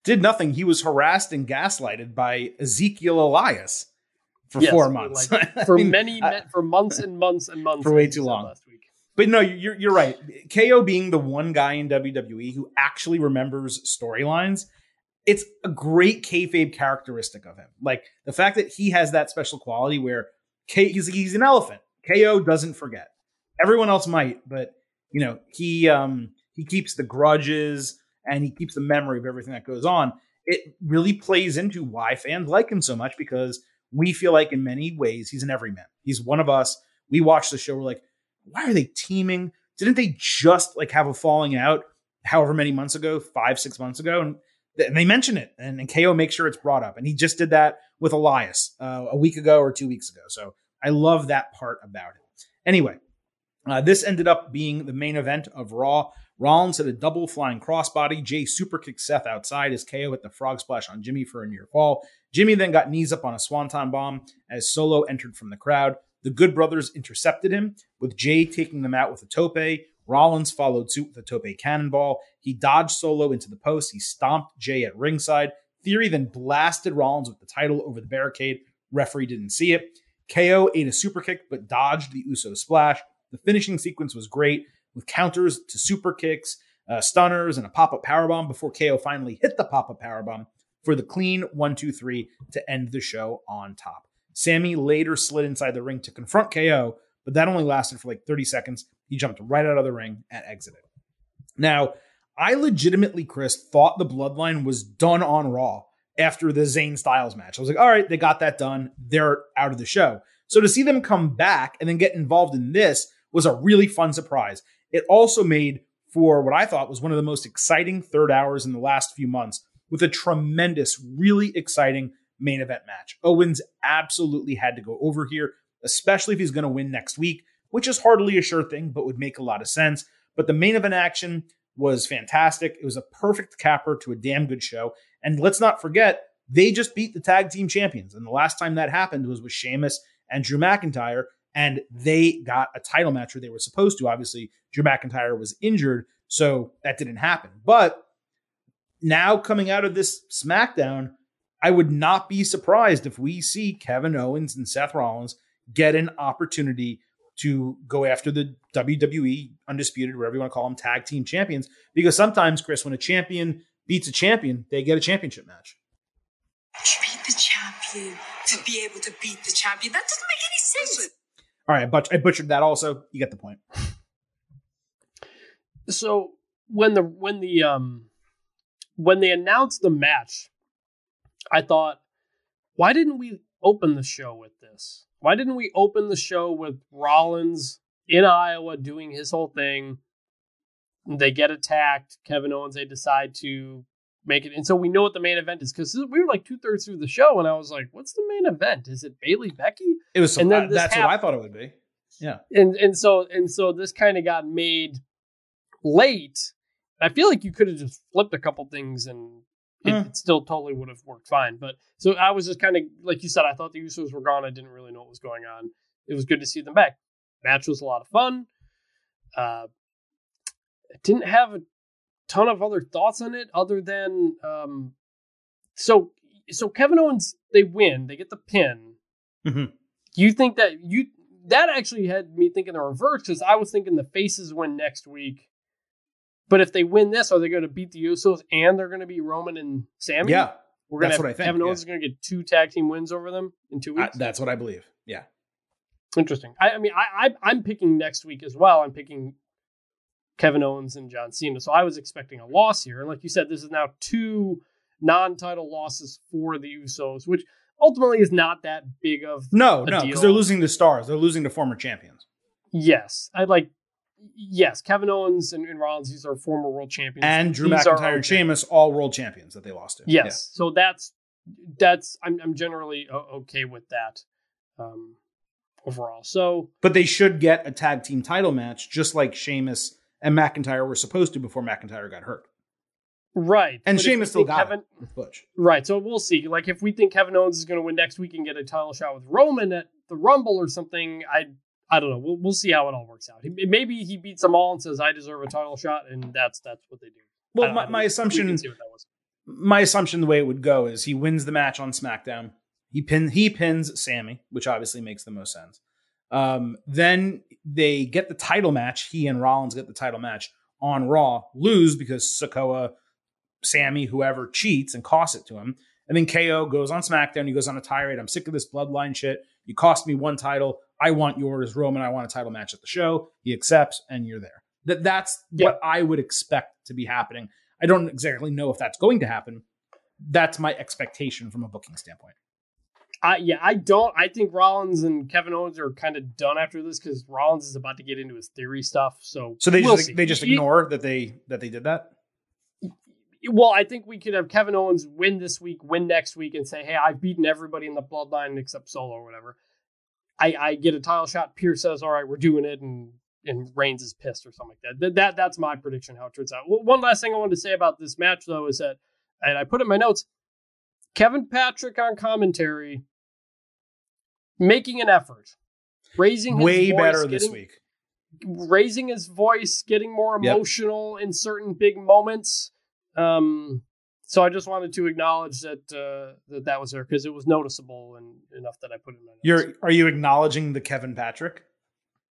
did nothing. He was harassed and gaslighted by Ezekiel Elias for yes, four months. Like, for mean, many, I, for months and months and months. For way too long. Last week. But no, you're you're right. KO being the one guy in WWE who actually remembers storylines, it's a great kayfabe characteristic of him. Like the fact that he has that special quality where K he's he's an elephant. KO doesn't forget. Everyone else might, but you know he um he keeps the grudges and he keeps the memory of everything that goes on. It really plays into why fans like him so much because we feel like in many ways he's an everyman. He's one of us. We watch the show, we're like, why are they teaming? Didn't they just like have a falling out however many months ago, five, six months ago? And, and they mention it, and, and KO makes sure it's brought up. And he just did that with Elias uh, a week ago or two weeks ago. So I love that part about it. Anyway, uh, this ended up being the main event of Raw. Rollins hit a double flying crossbody. Jay superkicked Seth outside as KO hit the frog splash on Jimmy for a near fall. Jimmy then got knees up on a swanton bomb as Solo entered from the crowd. The Good Brothers intercepted him, with Jay taking them out with a tope. Rollins followed suit with a tope cannonball. He dodged Solo into the post. He stomped Jay at ringside. Theory then blasted Rollins with the title over the barricade. Referee didn't see it. KO ate a super kick but dodged the Uso splash. The finishing sequence was great with counters to super kicks, uh, stunners, and a pop up powerbomb before KO finally hit the pop up powerbomb for the clean one, two, three to end the show on top. Sami later slid inside the ring to confront KO, but that only lasted for like 30 seconds. He jumped right out of the ring and exited. Now, I legitimately, Chris, thought the bloodline was done on Raw after the Zayn Styles match. I was like, all right, they got that done. They're out of the show. So to see them come back and then get involved in this was a really fun surprise. It also made for what I thought was one of the most exciting third hours in the last few months with a tremendous, really exciting main event match. Owens absolutely had to go over here, especially if he's going to win next week, which is hardly a sure thing, but would make a lot of sense. But the main event action was fantastic. It was a perfect capper to a damn good show. And let's not forget, they just beat the tag team champions. And the last time that happened was with Sheamus and Drew McIntyre and they got a title match where they were supposed to. Obviously, Drew McIntyre was injured, so that didn't happen. But now coming out of this SmackDown, I would not be surprised if we see Kevin Owens and Seth Rollins get an opportunity to go after the WWE undisputed, whatever you want to call them, tag team champions. Because sometimes, Chris, when a champion beats a champion, they get a championship match. Beat the champion to be able to beat the champion. That doesn't make any sense. All right, but I butchered that also. You get the point. So when the when the um when they announced the match, I thought, why didn't we open the show with this? Why didn't we open the show with Rollins in Iowa doing his whole thing? They get attacked. Kevin Owens, they decide to make it. And so we know what the main event is because we were like two thirds through the show, and I was like, "What's the main event? Is it Bayley Becky?" It was. And then that's happened. what I thought it would be. Yeah. And and so and so this kind of got made late. I feel like you could have just flipped a couple things and it, mm. it, still totally would have worked fine. But so I was just kind of like you said, I thought the Usos were gone. I didn't really know what was going on. It was good to see them back. Match was a lot of fun. Uh, didn't have a ton of other thoughts on it other than um, so so Kevin Owens they win they get the pin. Mm-hmm. You think that you that actually had me thinking the reverse because I was thinking the faces win next week. But if they win this, are they going to beat the Usos and they're going to be Roman and Sami? Yeah, we're going to have Kevin Owens yeah. is going to get two tag team wins over them in two weeks. I, that's what I believe. Yeah, interesting. I, I mean, I, I I'm picking next week as well. I'm picking Kevin Owens and John Cena. So I was expecting a loss here. And like you said, this is now two non-title losses for the Usos, which ultimately is not that big of no, no, because they're losing the stars. They're losing the former champions. Yes, I like. Yes, Kevin Owens and, and Rollins, these are former world champions, and Drew these McIntyre and Sheamus, all world champions that they lost to. Yes, yeah. so that's that's I'm I'm generally okay with that um, overall. So, but they should get a tag team title match, just like Sheamus and McIntyre were supposed to before McIntyre got hurt. Right. And Sheamus still got Kevin, it with Butch. Right. So we'll see. Like if we think Kevin Owens is going to win next week and get a title shot with Roman at the Rumble or something, I I don't know. We'll we'll see how it all works out. Maybe he beats them all and says I deserve a title shot, and that's that's what they do. Well, my, my assumption, my assumption, the way it would go is he wins the match on SmackDown. He pin he pins Sami, which obviously makes the most sense. Um, then they get the title match. He and Rollins get the title match on Raw, lose because Sikoa, Sami, whoever cheats and costs it to him. And then KO goes on SmackDown. He goes on a tirade. I'm sick of this bloodline shit. You cost me one title. I want yours, Roman. I want a title match at the show. He accepts, and you're there. That that's yeah. what I would expect to be happening. I don't exactly know if that's going to happen. That's my expectation from a booking standpoint. I yeah, I don't. I think Rollins and Kevin Owens are kind of done after this because Rollins is about to get into his theory stuff. So so they we'll just see. they just ignore that they that they did that. Well, I think we could have Kevin Owens win this week, win next week, and say, "Hey, I've beaten everybody in the bloodline except Solo or whatever." I, I get a title shot. Pearce says, "All right, we're doing it," and and Reigns is pissed or something like that. That, that that's my prediction how it turns out. One last thing I wanted to say about this match though is that, and I put in my notes, Kevin Patrick on commentary making an effort, raising way voice, better getting, this week, raising his voice, getting more emotional yep. in certain big moments. Um, so I just wanted to acknowledge that uh, that that was there because it was noticeable and enough that I put in my notes. You're are you acknowledging the Kevin Patrick?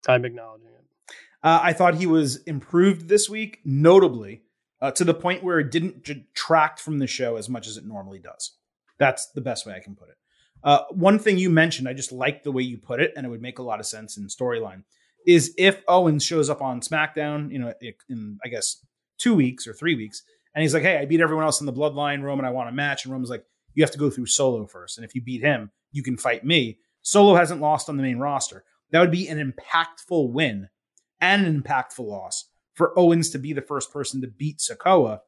I'm acknowledging it. Uh, I thought he was improved this week, notably uh, to the point where it didn't detract from the show as much as it normally does. That's the best way I can put it. Uh, one thing you mentioned, I just like the way you put it, and it would make a lot of sense in storyline. Is if Owens shows up on SmackDown, you know, in I guess two weeks or three weeks, and he's like, "Hey, I beat everyone else in the Bloodline, Roman. I want a match," and Roman's like, "You have to go through Solo first, and if you beat him, you can fight me." Solo hasn't lost on the main roster. That would be an impactful win and an impactful loss for Owens to be the first person to beat Sikoa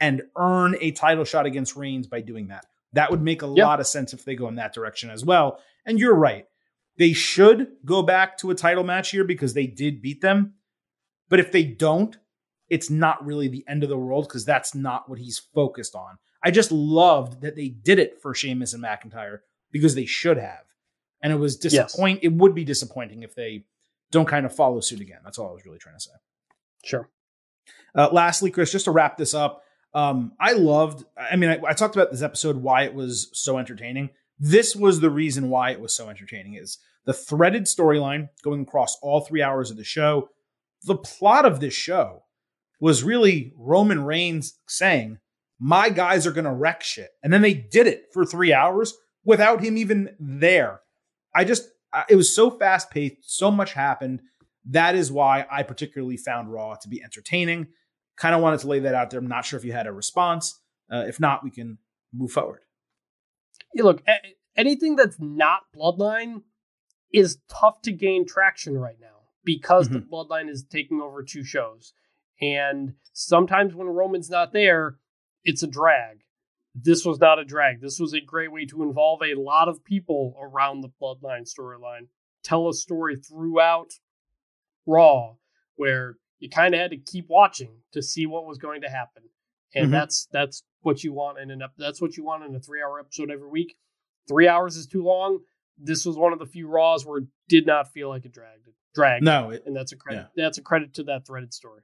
and earn a title shot against Reigns by doing that. That would make a lot of sense if they go in that direction as well. And you're right. They should go back to a title match here because they did beat them. But if they don't, it's not really the end of the world because that's not what he's focused on. I just loved that they did it for Sheamus and McIntyre because they should have. And it was disappoint. Yes. It would be disappointing if they don't kind of follow suit again. That's all I was really trying to say. Sure. Uh, lastly, Chris, just to wrap this up, um, I loved. I mean, I, I, talked about this episode why it was so entertaining. This was the reason why it was so entertaining. Is the threaded storyline going across all three hours of the show. The plot of this show was really Roman Reigns saying, "My guys are going to wreck shit," and then they did it for three hours without him even there. I just, it was so fast paced. So much happened. That is why I particularly found Raw to be entertaining. Kind of wanted to lay that out there. I'm not sure if you had a response. Uh, if not, we can move forward. Yeah, look, anything that's not Bloodline is tough to gain traction right now because mm-hmm. the Bloodline is taking over two shows. And sometimes when Roman's not there, it's a drag. This was not a drag. This was a great way to involve a lot of people around the Bloodline storyline. Tell a story throughout Raw where you kind of had to keep watching to see what was going to happen. And mm-hmm. that's that's what you want in an that's what you want in a 3-hour episode every week. 3 hours is too long. This was one of the few Raws where it did not feel like a drag. Drag. No, it, and that's a credit. Yeah. That's a credit to that threaded story.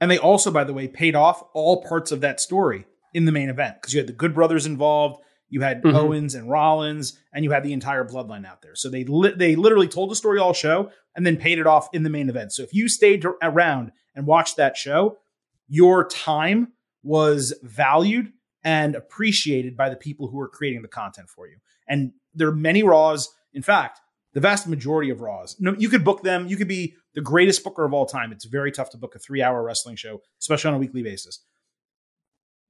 And they also, by the way, paid off all parts of that story in the main event because you had the Good Brothers involved, you had mm-hmm. Owens and Rollins, and you had the entire bloodline out there. So they li- they literally told the story all show and then paid it off in the main event. So if you stayed around and watched that show, your time was valued and appreciated by the people who were creating the content for you. And there are many Raws. In fact, the vast majority of Raws. No, you could book them. You could be the greatest booker of all time. It's very tough to book a three-hour wrestling show, especially on a weekly basis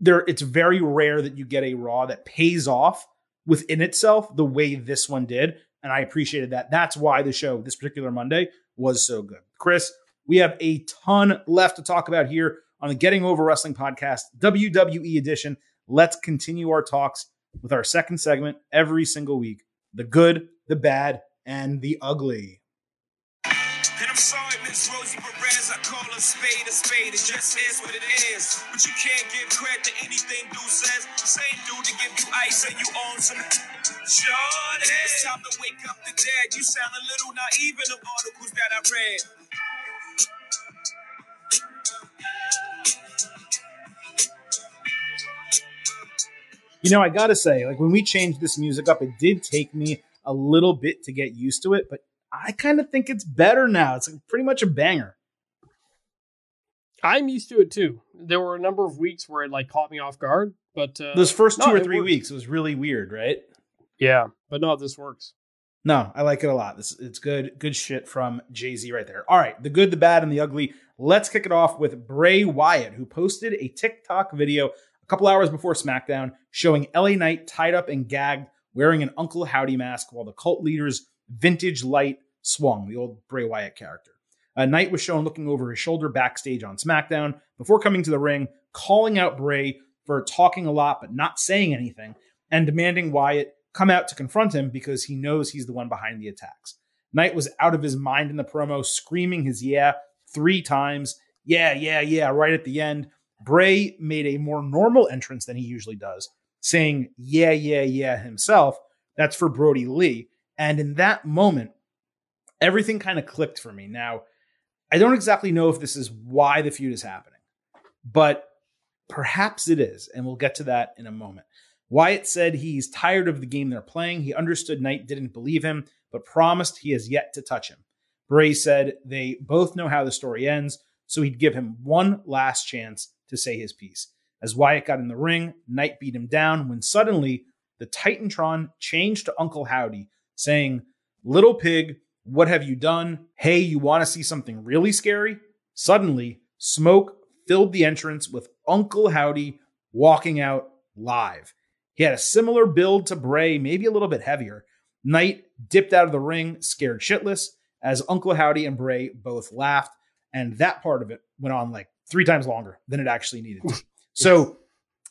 there it's very rare that you get a raw that pays off within itself the way this one did. And i appreciated that. That's why the show this particular monday was so good. Chris we have a ton left to talk about here on the getting over wrestling podcast wwe edition. Let's continue our talks with our second segment every single week the good the bad and the ugly. And spade a spade. It just is what it is. But you can't give credit to anything dude says. Same dude to give you ice and you own some. Jordan, it's time to wake up the dead. You sound a little naive in the articles that I read. You know, I gotta say, like when we changed this music up, it did take me a little bit to get used to it, but I kind of think it's better now. It's like pretty much a banger. I'm used to it too. There were a number of weeks where it like caught me off guard, but uh, those first two no, or three weeks it was really weird, right? Yeah, but no, this works. No, I like it a lot. This it's good, good shit from Jay Z right there. All right, the good, the bad, and the ugly. Let's kick it off with Bray Wyatt, who posted a TikTok video a couple hours before SmackDown showing LA Knight tied up and gagged, wearing an Uncle Howdy mask, while the cult leader's vintage light swung, the old Bray Wyatt character. Uh, Knight was shown looking over his shoulder backstage on SmackDown before coming to the ring, calling out Bray for talking a lot but not saying anything, and demanding Wyatt come out to confront him because he knows he's the one behind the attacks. Knight was out of his mind in the promo, screaming his yeah three times. Yeah, yeah, yeah, right at the end. Bray made a more normal entrance than he usually does, saying yeah, yeah, yeah himself. That's for Brodie Lee. And in that moment, everything kind of clicked for me. Now, I don't exactly know if this is why the feud is happening, but perhaps it is, and we'll get to that in a moment. Wyatt said he's tired of the game they're playing. He understood Knight didn't believe him, but promised he has yet to touch him. Bray said they both know how the story ends, so he'd give him one last chance to say his piece. As Wyatt got in the ring, Knight beat him down when suddenly the Titantron changed to Uncle Howdy, saying, Little pig, what have you done? Hey, you want to see something really scary? Suddenly, smoke filled the entrance with Uncle Howdy walking out live. He had a similar build to Bray, maybe a little bit heavier. Knight dipped out of the ring, scared shitless, as Uncle Howdy and Bray both laughed. And that part of it went on like three times longer than it actually needed to. so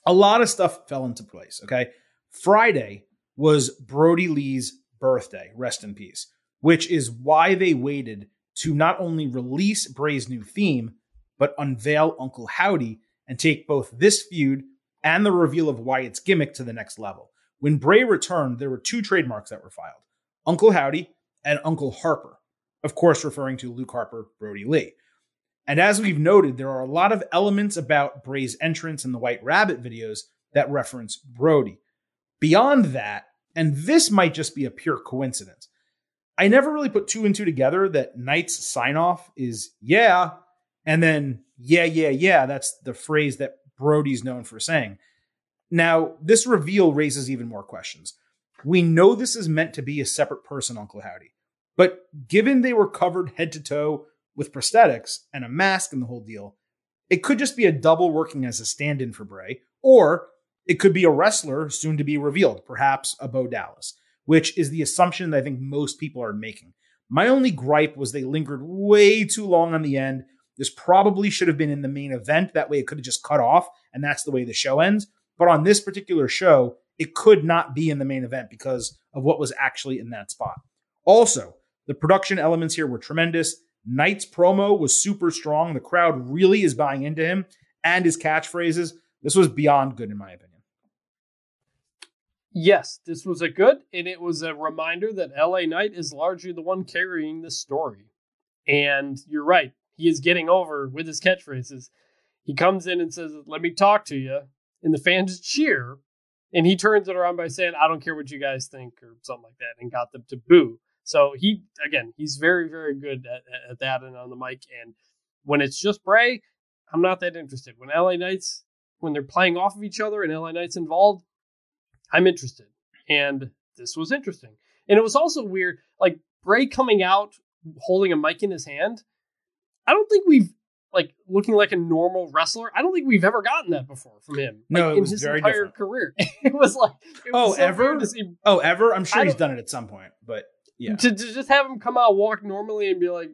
a lot of stuff fell into place. Okay. Friday was Brodie Lee's birthday. Rest in peace which is why they waited to not only release Bray's new theme, but unveil Uncle Howdy and take both this feud and the reveal of Wyatt's gimmick to the next level. When Bray returned, there were two trademarks that were filed Uncle Howdy and Uncle Harper, of course, referring to Luke Harper, Brodie Lee. And as we've noted, there are a lot of elements about Bray's entrance in the White Rabbit videos that reference Brodie. Beyond that, and this might just be a pure coincidence, I never really put two and two together that Knight's sign off is yeah, and then yeah, yeah, yeah. That's the phrase that Brodie's known for saying. Now, this reveal raises even more questions. We know this is meant to be a separate person, Uncle Howdy, but given they were covered head to toe with prosthetics and a mask and the whole deal, it could just be a double working as a stand in for Bray, or it could be a wrestler soon to be revealed, perhaps a Bo Dallas, which is the assumption that I think most people are making. My only gripe was they lingered way too long on the end. This probably should have been in the main event. That way it could have just cut off, and that's the way the show ends. But on this particular show, it could not be in the main event because of what was actually in that spot. Also, the production elements here were tremendous. Knight's promo was super strong. The crowd really is buying into him and his catchphrases. This was beyond good, in my opinion. Yes, this was a good, and it was a reminder that LA Knight is largely the one carrying this story. And you're right, he is getting over with his catchphrases. He comes in and says, Let me talk to you. And the fans cheer. And he turns it around by saying, I don't care what you guys think, or something like that, and got them to boo. So he, again, he's very, very good at, at that and on the mic. And when it's just Bray, I'm not that interested. When LA Knights, when they're playing off of each other and LA Knights involved, I'm interested. And this was interesting. And it was also weird, like Bray coming out holding a mic in his hand. I don't think we've like looking like a normal wrestler. I don't think we've ever gotten that before from him. No, like, it was in his very entire different. career. it was like, it was Oh, so ever? Oh, ever? I'm sure he's done it at some point, but yeah. to, to just have him come out, walk normally, and be like,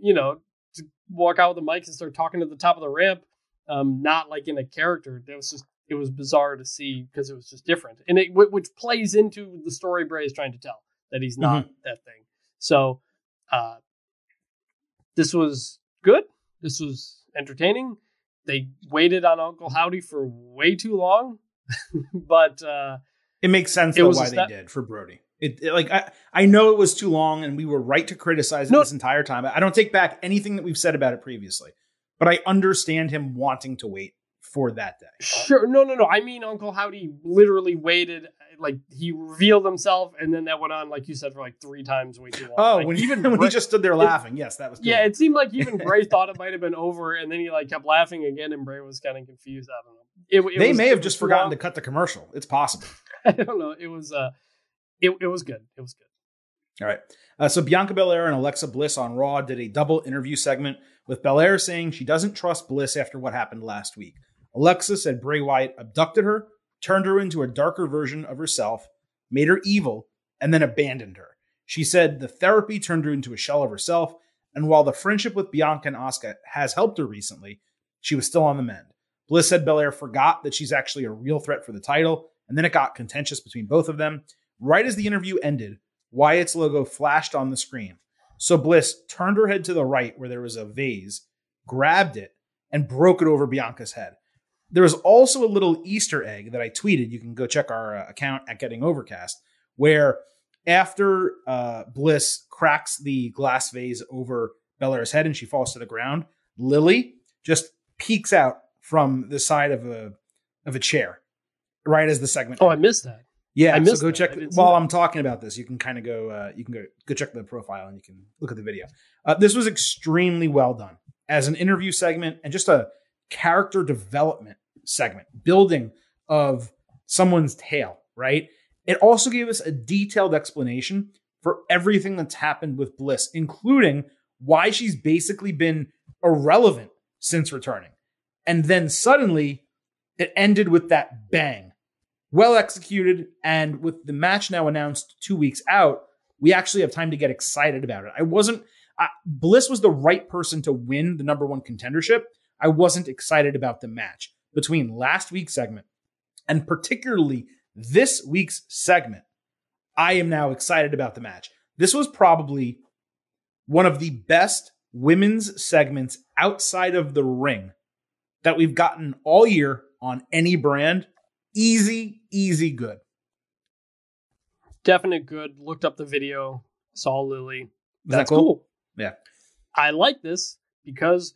you know, to walk out with the mic and start talking to the top of the ramp, um, not like in a character. That was just it was bizarre to see because it was just different, and it wh- which plays into the story Bray is trying to tell that he's not that thing. So, uh, this was good. This was entertaining. They waited on Uncle Howdy for way too long, but uh, It makes sense It though why they did for Brodie. It, it- like I I know it was too long and we were right to criticize it No. this entire time. I don't take back anything that we've said about it previously, but I understand him wanting to wait for that day. Sure. No, no, no. I mean, Uncle Howdy literally waited, like he revealed himself, and then that went on, like you said, for like three times way too long. Oh, Like, when even when he just stood there laughing, yes, that was good. yeah, it seemed like even Bray thought it might have been over, and then he like kept laughing again, and Bray was kind of confused. I don't know. It, it they was- may have just forgotten long. to cut the commercial. It's possible. I don't know. It was uh, it it was good. It was good. All right. Uh, so Bianca Belair and Alexa Bliss on Raw did a double interview segment with Belair saying she doesn't trust Bliss after what happened last week. Alexa said Bray Wyatt abducted her, turned her into a darker version of herself, made her evil, and then abandoned her. She said the therapy turned her into a shell of herself, and while the friendship with Bianca and Asuka has helped her recently, she was still on the mend. Bliss said Belair forgot that she's actually a real threat for the title, and then it got contentious between both of them. Right as the interview ended, Wyatt's logo flashed on the screen. So Bliss turned her head to the right where there was a vase, grabbed it, and broke it over Bianca's head. There was also a little Easter egg that I tweeted. You can go check our uh, account at Getting Overcast, where after uh, Bliss cracks the glass vase over Belair's head and she falls to the ground, Lilly just peeks out from the side of a of a chair right as the segment. Oh, I missed that. Yeah, I so missed go that. check I didn't see while. I'm talking about this. You can kind of go. Uh, you can go go check the profile and you can look at the video. Uh, this was extremely well done as an interview segment and just a character development segment, building of someone's tale. Right. It also gave us a detailed explanation for everything that's happened with Bliss, including why she's basically been irrelevant since returning, and then suddenly it ended with that bang well executed. And with the match now announced two weeks out, we actually have time to get excited about it. I wasn't, uh, Bliss was the right person to win the number one contendership. I wasn't excited about the match between last week's segment and particularly this week's segment. I am now excited about the match. This was probably one of the best women's segments outside of the ring that we've gotten all year on any brand easy, easy good. Definite good. Looked up the video. Saw Lilly. That's that cool? cool. Yeah. I like this because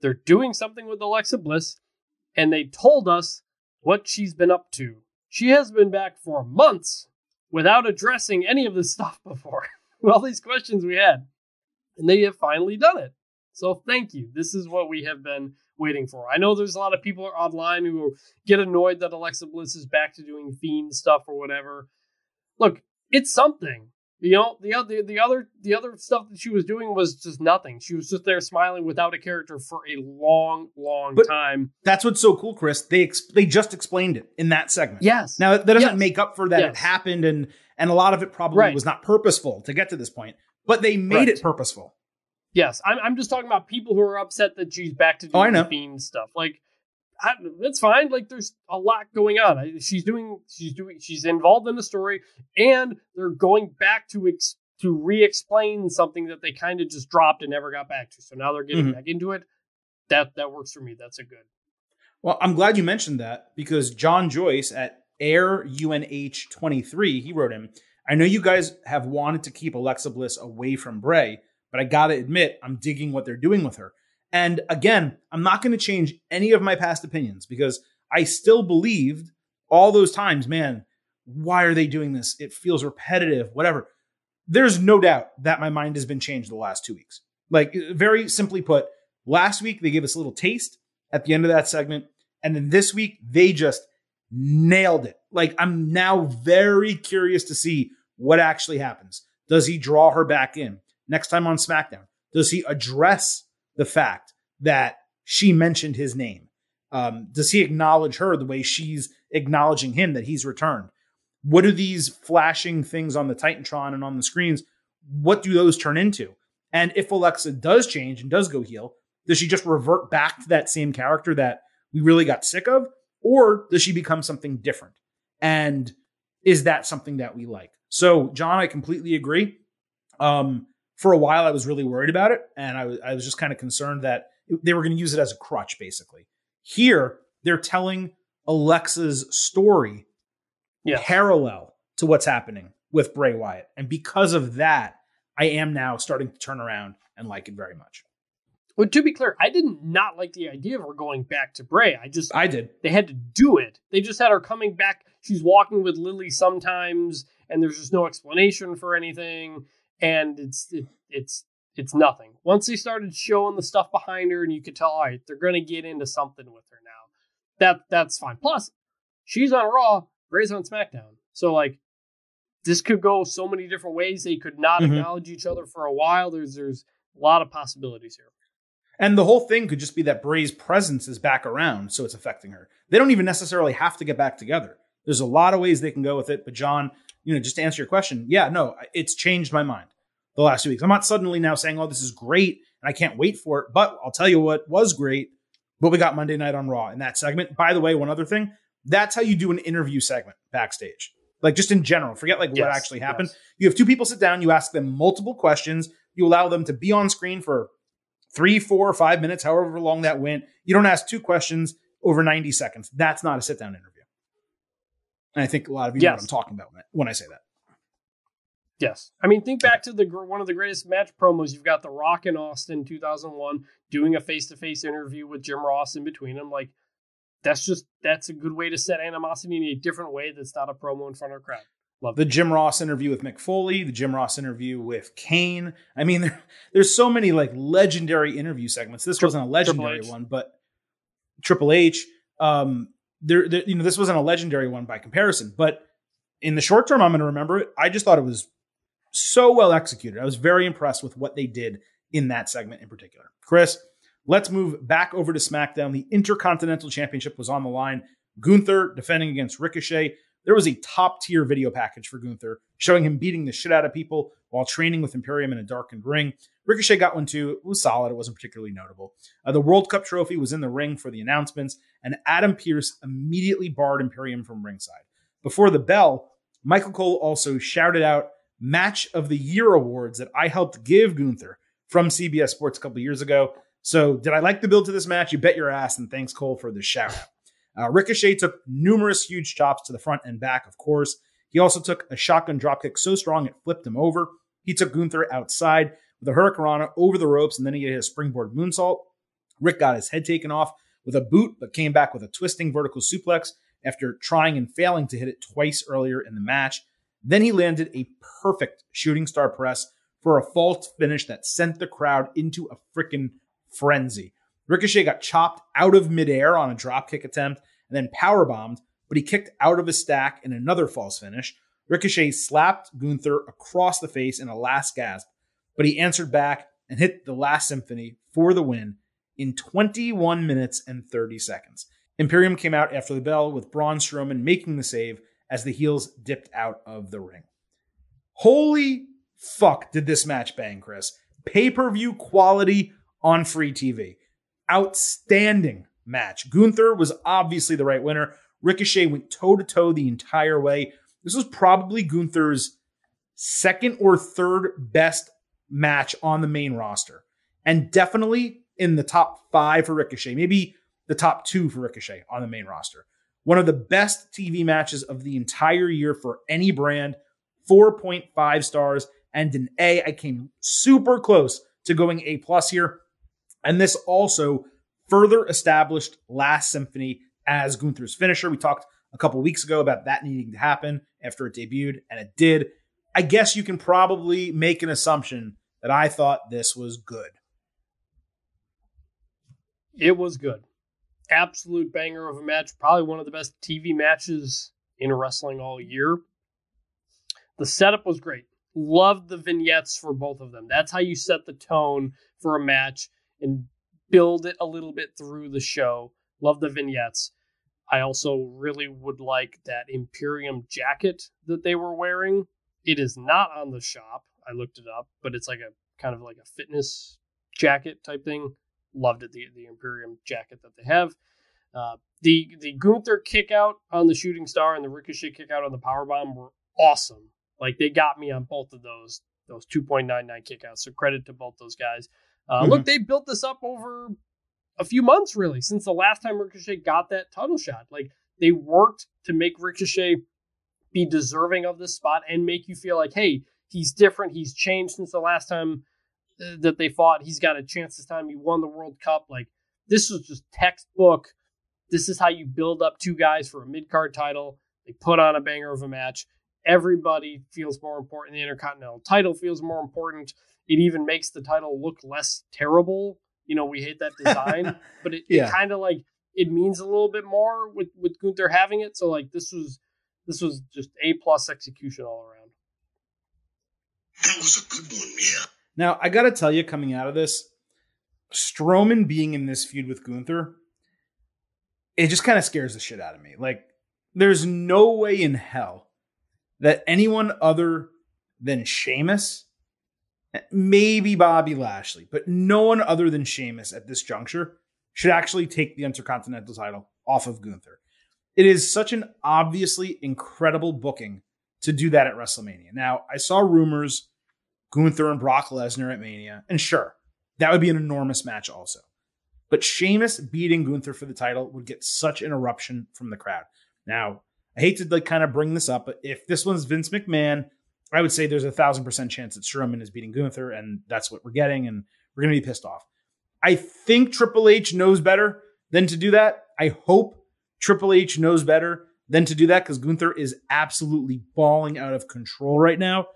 they're doing something with Alexa Bliss, and they told us what she's been up to. She has been back for months without addressing any of this stuff before. All these questions we had, and they have finally done it. So thank you. This is what we have been waiting for. I know there's a lot of people online who get annoyed that Alexa Bliss is back to doing fiend stuff or whatever. Look, it's something. You know, the other the other the other stuff that she was doing was just nothing. She was just there smiling without a character for a long, long but time. That's what's so cool, Chris. They ex- they just explained it in that segment. Yes. Now that doesn't yes. make up for that yes. it happened and and a lot of it probably right. was not purposeful to get to this point, but they made right. it purposeful. Yes, I'm I'm just talking about people who are upset that she's back to oh, doing oh, the fiend stuff. Like I, it's fine. Like there's a lot going on. She's doing, she's doing, she's involved in the story, and they're going back to ex, to re-explain something that they kind of just dropped and never got back to. So now they're getting mm-hmm. back into it. That that works for me. That's a good. Well, I'm glad you mentioned that because John Joyce at Air UNH 23, he wrote him. I know you guys have wanted to keep Alexa Bliss away from Bray, but I gotta admit, I'm digging what they're doing with her. And again, I'm not going to change any of my past opinions because I still believed all those times, man, why are they doing this? It feels repetitive, whatever. There's no doubt that my mind has been changed the last two weeks. Like, very simply put, last week they gave us a little taste at the end of that segment. And then this week they just nailed it. Like, I'm now very curious to see what actually happens. Does he draw her back in next time on SmackDown? Does he address the fact that she mentioned his name? Um, does he acknowledge her the way she's acknowledging him that he's returned? What do these flashing things on the Titantron and on the screens? What do those turn into? And if Alexa does change and does go heel, does she just revert back to that same character that we really got sick of? Or does she become something different? And is that something that we like? So, John, I completely agree. Um, for a while I was really worried about it, and I was I was just kind of concerned that they were going to use it as a crutch, basically. Here, they're telling Alexa's story parallel to what's happening with Bray Wyatt, and because of that, I am now starting to turn around and like it very much. Well, to be clear, I didn't not like the idea of her going back to Bray. I just I did. They had to do it. They just had her coming back. She's walking with Lilly sometimes, and there's just no explanation for anything and it's it, it's it's nothing. Once they started showing the stuff behind her, and you could tell, all right, they're going to get into something with her now. That that's fine. Plus, she's on Raw, Bray's on SmackDown, so like this could go so many different ways. They could not mm-hmm. acknowledge each other for a while. There's there's a lot of possibilities here. And the whole thing could just be that Bray's presence is back around, so it's affecting her. They don't even necessarily have to get back together. There's a lot of ways they can go with it. But John, you know, just to answer your question, yeah, no, it's changed my mind the last two weeks. I'm not suddenly now saying, oh, this is great and I can't wait for it. But I'll tell you what was great, what we got Monday night on Raw in that segment. By the way, one other thing, that's how you do an interview segment backstage. Like just in general, forget like yes, what actually happened. Yes. You have two people sit down, you ask them multiple questions, you allow them to be on screen for three, four, five minutes, however long that went. You don't ask two questions over 90 seconds. That's not a sit down interview. And I think a lot of you yes. know what I'm talking about when I say that. Yes, I mean, think back to the one of the greatest match promos. You've got The Rock and Austin, 2001, doing a face-to-face interview with Jim Ross in between them. Like, that's just that's a good way to set animosity in a different way. That's not a promo in front of a crowd. Love the Jim Ross interview with Mick Foley, the Jim Ross interview with Kane. I mean, there, there's so many like legendary interview segments. This Tri- wasn't a legendary one, but Triple H. Um, there, there, you know, this wasn't a legendary one by comparison, but in the short term, I'm going to remember it. I just thought it was so well executed. I was very impressed with what they did in that segment in particular. Chris, let's move back over to SmackDown. The Intercontinental Championship was on the line. Gunther defending against Ricochet. There was a top tier video package for Gunther showing him beating the shit out of people while training with Imperium in a darkened ring. Ricochet got one too. It was solid. It wasn't particularly notable. Uh, the World Cup trophy was in the ring for the announcements, and Adam Pearce immediately barred Imperium from ringside. Before the bell, Michael Cole also shouted out Match of the Year awards that I helped give Gunther from CBS Sports a couple years ago. So, did I like the build to this match? You bet your ass, and thanks, Cole, for the shout out. Uh, Ricochet took numerous huge chops to the front and back, of course. He also took a shotgun dropkick so strong it flipped him over. He took Gunther outside with a hurricanrana over the ropes, and then he hit a springboard moonsault. Rick got his head taken off with a boot, but came back with a twisting vertical suplex after trying and failing to hit it twice earlier in the match. Then he landed a perfect shooting star press for a false finish that sent the crowd into a freaking frenzy. Ricochet got chopped out of midair on a dropkick attempt and then power bombed, but he kicked out of a stack in another false finish. Ricochet slapped Gunther across the face in a last gasp, but he answered back and hit the last symphony for the win in 21 minutes and 30 seconds. Imperium came out after the bell with Braun Strowman making the save as the heels dipped out of the ring. Holy fuck, did this match bang, Chris? Pay per view quality on free TV. Outstanding match. Gunther was obviously the right winner. Ricochet went toe to toe the entire way. This was probably Gunther's second or third best match on the main roster, and definitely in the top five for Ricochet, maybe the top two for Ricochet on the main roster. One of the best TV matches of the entire year for any brand, 4.5 stars and an A. I came super close to going A plus here. And this also further established Last Symphony as Gunther's finisher. We talked a couple weeks ago about that needing to happen after it debuted, and it did. I guess you can probably make an assumption that I thought this was good. It was good. Absolute banger of a match. Probably one of the best TV matches in wrestling all year. The setup was great. Loved the vignettes for both of them. That's how you set the tone for a match and build it a little bit through the show. Love the vignettes. I also really would like that Imperium jacket that they were wearing. It is not on the shop. I looked it up, but it's like a kind of like a fitness jacket type thing. Loved it, the, the Imperium jacket that they have. Uh, the the Gunther kick out on the shooting star and the Ricochet kick out on the power bomb were awesome. Like they got me on both of those those 2.99 kickouts. So credit to both those guys. Uh, mm-hmm. Look, they built this up over a few months, really, since the last time Ricochet got that title shot. Like they worked to make Ricochet be deserving of this spot and make you feel like, hey, he's different. He's changed since the last time that they fought. He's got a chance this time. He won the World Cup. Like this was just textbook. This is how you build up two guys for a mid card title. They put on a banger of a match everybody feels more important. The Intercontinental title feels more important. It even makes the title look less terrible. You know, we hate that design, but it, yeah. it kind of like it means a little bit more with with Gunther having it. So like this was this was just a plus execution all around. That was a good one, yeah. Now I got to tell you, coming out of this, Strowman being in this feud with Gunther, it just kind of scares the shit out of me. Like, there's no way in hell that anyone other than Sheamus, maybe Bobby Lashley, but no one other than Sheamus at this juncture should actually take the Intercontinental title off of Gunther. It is such an obviously incredible booking to do that at WrestleMania. Now, I saw rumors Gunther and Brock Lesnar at Mania, and sure, that would be an enormous match also. But Sheamus beating Gunther for the title would get such an eruption from the crowd. Now, I hate to like kind of bring this up, but if this one's Vince McMahon, I would say there's a thousand percent chance that Strowman is beating Gunther, and that's what we're getting, and we're gonna be pissed off. I think Triple H knows better than to do that. I hope Triple H knows better than to do that because Gunther is absolutely balling out of control right now.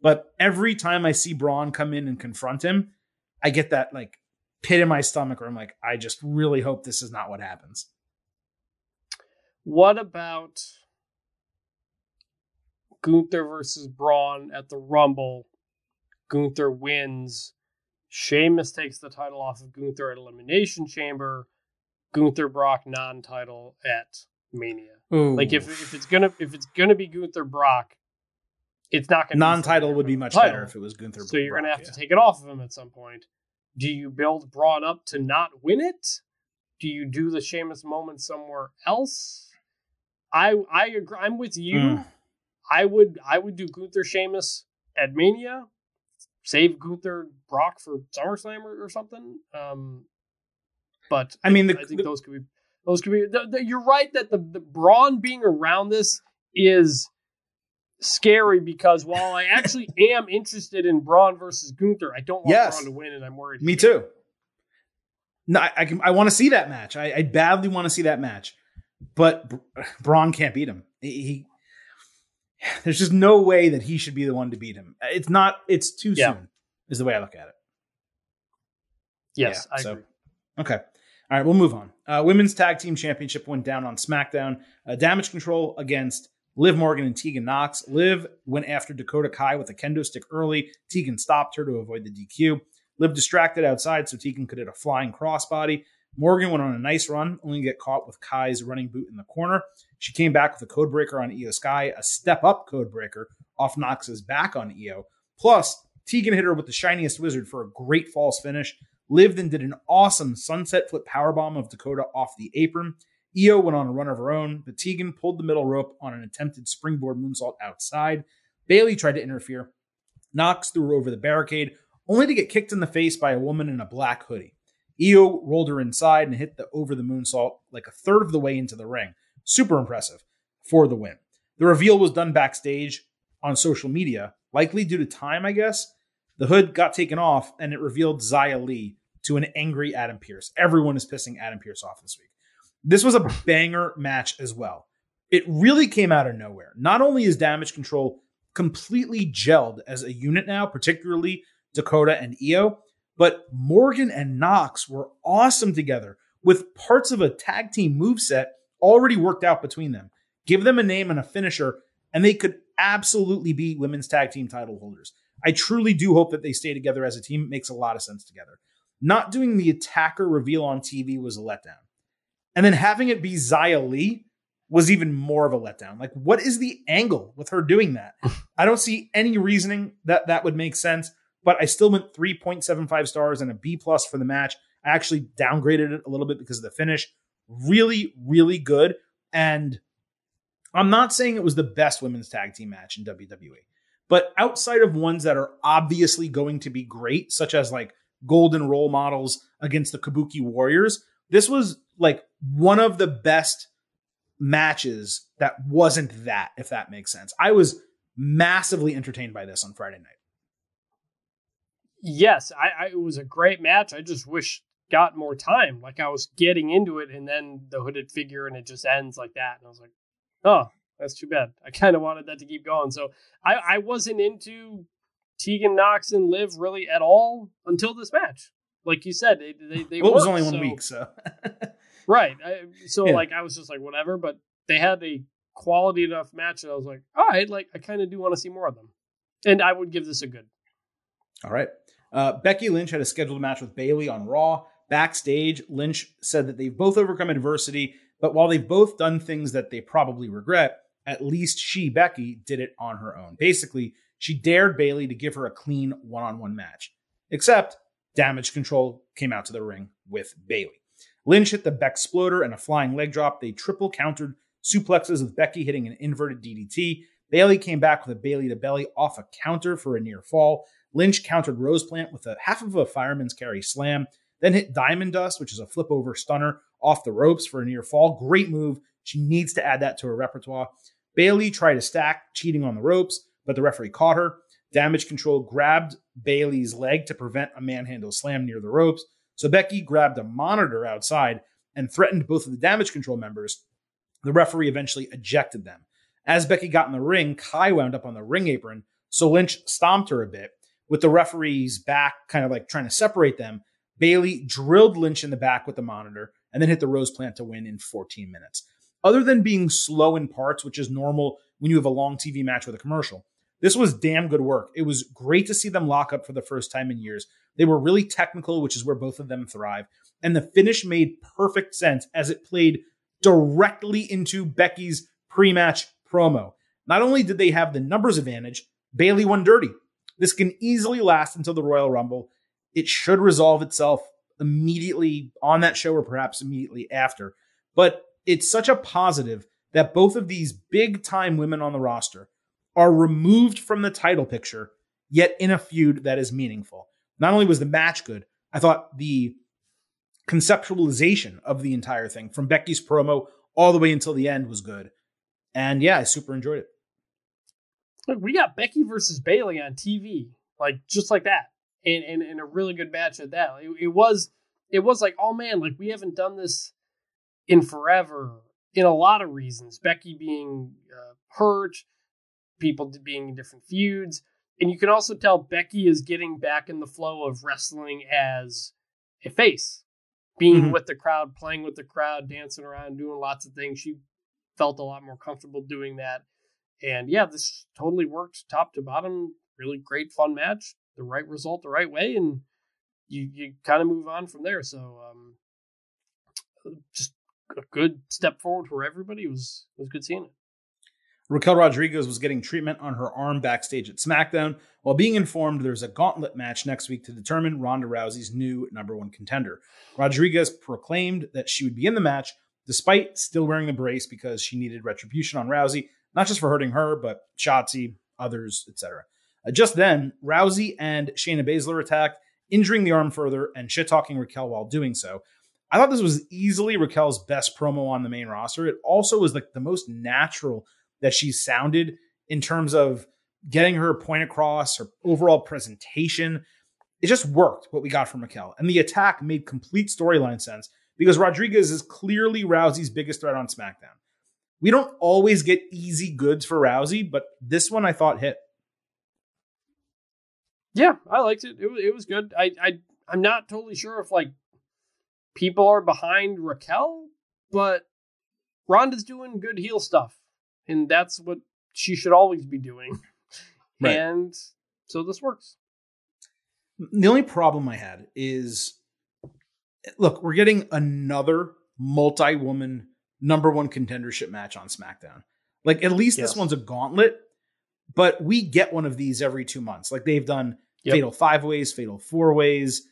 But every time I see Braun come in and confront him, I get that like pit in my stomach where I'm like, I just really hope this is not what happens. What about Gunther versus Braun at the Rumble. Gunther wins. Sheamus takes the title off of Gunther at Elimination Chamber. Gunther Brock non-title at Mania. Ooh. Like if if it's gonna if it's gonna be Gunther Brock, it's not gonna non-title would be much title. better if it was Gunther. So you're gonna have yeah. to take it off of him at some point. Do you build Braun up to not win it? Do you do the Sheamus moment somewhere else? I I agree. I'm with you. Mm. I would I would do Gunther Sheamus at Mania, save Gunther Brock for SummerSlam or, or something. Um, but I mean, the, I think the, those could be those could be. The, you're right that the the Braun being around this is scary because while I actually am interested in Braun versus Gunther, I don't want yes. Braun to win, and I'm worried. Me too. No, I, I, can, I want to see that match. I, I badly want to see that match, but Braun can't beat him. He there's just no way that he should be the one to beat him. It's not. It's too yeah. soon. Is the way I look at it. Yes, yeah, I so, agree. Okay. All right, we'll move on. Uh, women's Tag Team Championship went down on SmackDown. Uh, damage Control against Liv Morgan and Tegan Nox. Liv went after Dakota Kai with a kendo stick early. Tegan stopped her to avoid the DQ. Liv distracted outside so Tegan could hit a flying crossbody. Morgan went on a nice run, only to get caught with Kai's running boot in the corner. She came back with a code breaker on Iyo Sky, a step up code breaker off Nox's back on Iyo. Plus, Tegan hit her with the shiniest wizard for a great false finish. Liv then did an awesome sunset flip powerbomb of Dakota off the apron. Iyo went on a run of her own, but Tegan pulled the middle rope on an attempted springboard moonsault outside. Bayley tried to interfere. Nox threw her over the barricade, only to get kicked in the face by a woman in a black hoodie. Iyo rolled her inside and hit the over the moonsault like a third of the way into the ring. Super impressive for the win. The reveal was done backstage on social media, likely due to time, I guess. The hood got taken off and it revealed Xia Li to an angry Adam Pearce. Everyone is pissing Adam Pearce off this week. This was a banger match as well. It really came out of nowhere. Not only is Damage Control completely gelled as a unit now, particularly Dakota and Iyo, but Morgan and Nox were awesome together with parts of a tag team move set already worked out between them. Give them a name and a finisher, and they could absolutely be women's tag team title holders. I truly do hope that they stay together as a team. It makes a lot of sense together. Not doing the attacker reveal on TV was a letdown. And then having it be Xia Li was even more of a letdown. Like, what is the angle with her doing that? I don't see any reasoning that that would make sense, but I still went 3.75 stars and a B plus for the match. I actually downgraded it a little bit because of the finish. Really, really good. And I'm not saying it was the best women's tag team match in WWE, but outside of ones that are obviously going to be great, such as like golden role models against the Kabuki Warriors, this was like one of the best matches that wasn't that, if that makes sense. I was massively entertained by this on Friday night. Yes, I, I, it was a great match. I just wish got more time. Like I was getting into it, and then the hooded figure, and it just ends like that. And I was like, oh, that's too bad. I kind of wanted that to keep going. So I, I wasn't into Tegan Nox and Liv really at all until this match. Like you said, they they, they well, it was only one so, week, so right. I, so yeah. like I was just like whatever, but they had a quality enough match that I was like, all right, like I kind of do want to see more of them, and I would give this a good. All right. Uh, Becky Lynch had a scheduled match with Bayley on Raw. Backstage, Lynch said that they've both overcome adversity, but while they've both done things that they probably regret, at least she, Becky, did it on her own. Basically, she dared Bayley to give her a clean one on one match. Except damage control came out to the ring with Bayley. Lynch hit the Bexploder and a flying leg drop. They triple countered suplexes with Becky hitting an inverted DDT. Bayley came back with a Bayley to belly off a counter for a near fall. Lynch countered Rose Plant with a half of a fireman's carry slam, then hit Diamond Dust, which is a flip over stunner, off the ropes for a near fall. Great move. She needs to add that to her repertoire. Bayley tried to stack, cheating on the ropes, but the referee caught her. Damage control grabbed Bayley's leg to prevent a manhandle slam near the ropes. So Becky grabbed a monitor outside and threatened both of the damage control members. The referee eventually ejected them. As Becky got in the ring, Kai wound up on the ring apron, so Lynch stomped her a bit. With the referee's back kind of like trying to separate them, Bayley drilled Lynch in the back with the monitor and then hit the Rose Plant to win in 14 minutes other than being slow in parts, which is normal when you have a long TV match with a commercial. This was damn good work. It was great to see them lock up for the first time in years. They were really technical, which is where both of them thrive. And the finish made perfect sense as it played directly into Becky's pre match promo. Not only did they have the numbers advantage, Bayley won dirty. This can easily last until the Royal Rumble. It should resolve itself immediately on that show or perhaps immediately after. But it's such a positive that both of these big time women on the roster are removed from the title picture, yet in a feud that is meaningful. Not only was the match good, I thought the conceptualization of the entire thing from Becky's promo all the way until the end was good. And yeah, I super enjoyed it. Look, we got Becky versus Bayley on TV, like just like that, and and, and a really good match at that. It, it was it was like, oh man, like we haven't done this in forever in a lot of reasons. Becky being uh, hurt, people being in different feuds. And you can also tell Becky is getting back in the flow of wrestling as a face, being mm-hmm. with the crowd, playing with the crowd, dancing around, doing lots of things. She felt a lot more comfortable doing that. And yeah, this totally worked top to bottom. Really great, fun match. The right result, the right way, and you you kind of move on from there. So um, just a good step forward for everybody. It was it was good seeing it. Raquel Rodriguez was getting treatment on her arm backstage at SmackDown while being informed there's a gauntlet match next week to determine Ronda Rousey's new number one contender. Rodriguez proclaimed that she would be in the match despite still wearing the brace because she needed retribution on Rousey, not just for hurting her, but Shotzi, others, etc. Uh, just then, Rousey and Shayna Baszler attacked, injuring the arm further and shit talking Raquel while doing so. I thought this was easily Raquel's best promo on the main roster. It also was like the most natural that she sounded in terms of getting her point across, her overall presentation. It just worked what we got from Raquel. And the attack made complete storyline sense because Rodriguez is clearly Rousey's biggest threat on SmackDown. We don't always get easy goods for Rousey, but this one I thought hit. Yeah, I liked it. It was, it was good. I, I I'm not totally sure if like people are behind Raquel, but Ronda's doing good heel stuff and that's what she should always be doing. Right. And so this works. The only problem I had is look, we're getting another multi woman number one contendership match on SmackDown. Like, at least yes. this one's a gauntlet, but we get one of these every two months. Like, they've done yep. fatal five ways, fatal four ways.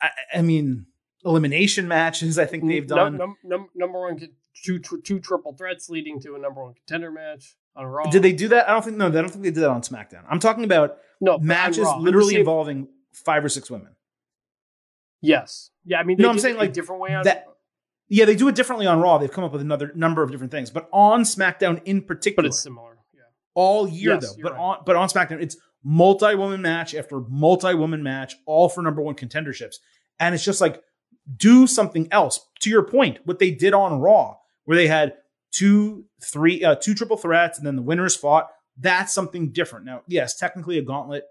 I, I, mean, elimination matches, I think they've done. Num- num- number one two two triple threats leading to a number one contender match on Raw. Did they do that? I don't think no. I don't think they did that on SmackDown. I'm talking about no matches literally involving five or six women. Yes. Yeah. I mean, no. I'm saying like different way on that. Yeah, they do it differently on Raw. They've come up with another number of different things, but on SmackDown in particular, but it's similar. Yeah. All year yes, though, but right. on but on SmackDown, it's multi-woman match after multi-woman match, all for number one contenderships, and it's just like do something else. To your point, what they did on Raw where they had two, three, uh, two triple threats, and then the winners fought. That's something different. Now, yes, technically a gauntlet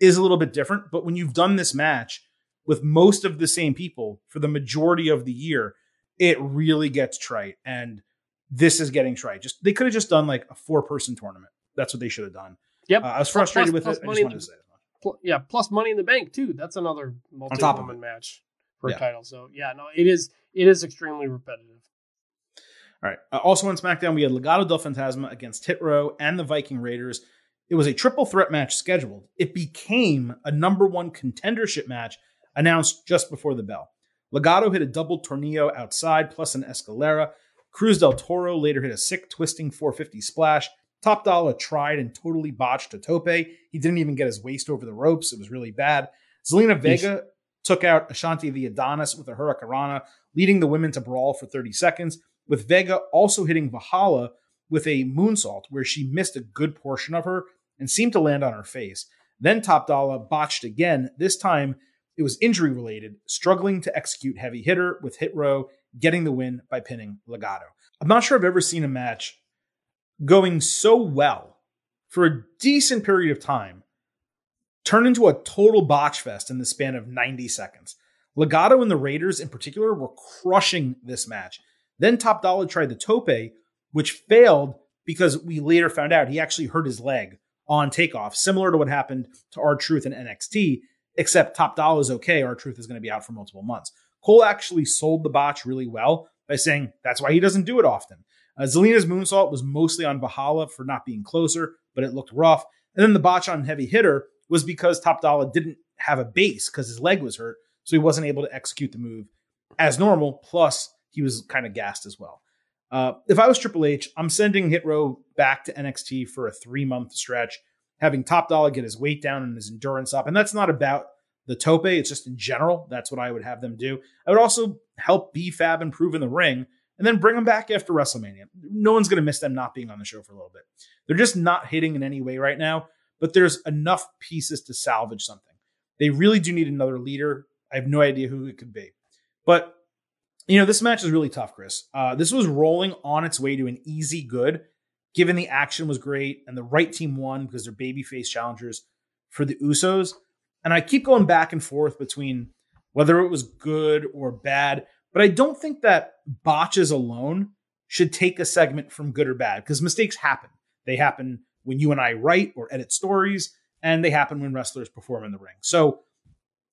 is a little bit different, but when you've done this match with most of the same people for the majority of the year, it really gets trite. And this is getting trite. Just they could have just done like a four person tournament. That's what they should have done. Yep. Uh, I was frustrated plus, with plus it. I just wanted to say that. Yeah, plus money in the bank too. That's another multi-woman match for yeah. a title. So yeah, no, it is it is extremely repetitive. All right. Uh, also on SmackDown, we had Legado del Fantasma against Hit Row and the Viking Raiders. It was a triple threat match scheduled. It became a number one contendership match announced just before the bell. Legado hit a double tornillo outside plus an escalera. Cruz del Toro later hit a sick twisting 450 splash. Top Dollar tried and totally botched a tope. He didn't even get his waist over the ropes. It was really bad. Zelina Vega took out Ashante Thee Adonis with a Hurricanrana, leading the women to brawl for 30 seconds with Vega also hitting Valhalla with a moonsault where she missed a good portion of her and seemed to land on her face. Then Top Dollar botched again. This time it was injury related, struggling to execute heavy hitter with Hit Row getting the win by pinning Legado. I'm not sure I've ever seen a match going so well for a decent period of time turn into a total botch fest in the span of 90 seconds. Legado and the Raiders in particular were crushing this match. Then Top Dollar tried the tope, which failed because we later found out he actually hurt his leg on takeoff, similar to what happened to R-Truth in NXT, except Top Dollar is okay. R-Truth is going to be out for multiple months. Cole actually sold the botch really well by saying that's why he doesn't do it often. Uh, Zelina's moonsault was mostly on Valhalla for not being closer, but it looked rough. And then the botch on Heavy Hitter was because Top Dollar didn't have a base because his leg was hurt, so he wasn't able to execute the move as normal. Plus, he was kind of gassed as well. Uh, if I was Triple H, I'm sending Hit Row back to NXT for a three month stretch, having Top Dollar get his weight down and his endurance up. And that's not about the tope, it's just in general. That's what I would have them do. I would also help B-Fab improve in the ring and then bring them back after WrestleMania. No one's going to miss them not being on the show for a little bit. They're just not hitting in any way right now, but there's enough pieces to salvage something. They really do need another leader. I have no idea who it could be. But you know, this match is really tough, Chris. Uh, this was rolling on its way to an easy good, given the action was great and the right team won because they're babyface challengers for the Usos. And I keep going back and forth between whether it was good or bad, but I don't think that botches alone should take a segment from good or bad because mistakes happen. They happen when you and I write or edit stories, and they happen when wrestlers perform in the ring. So,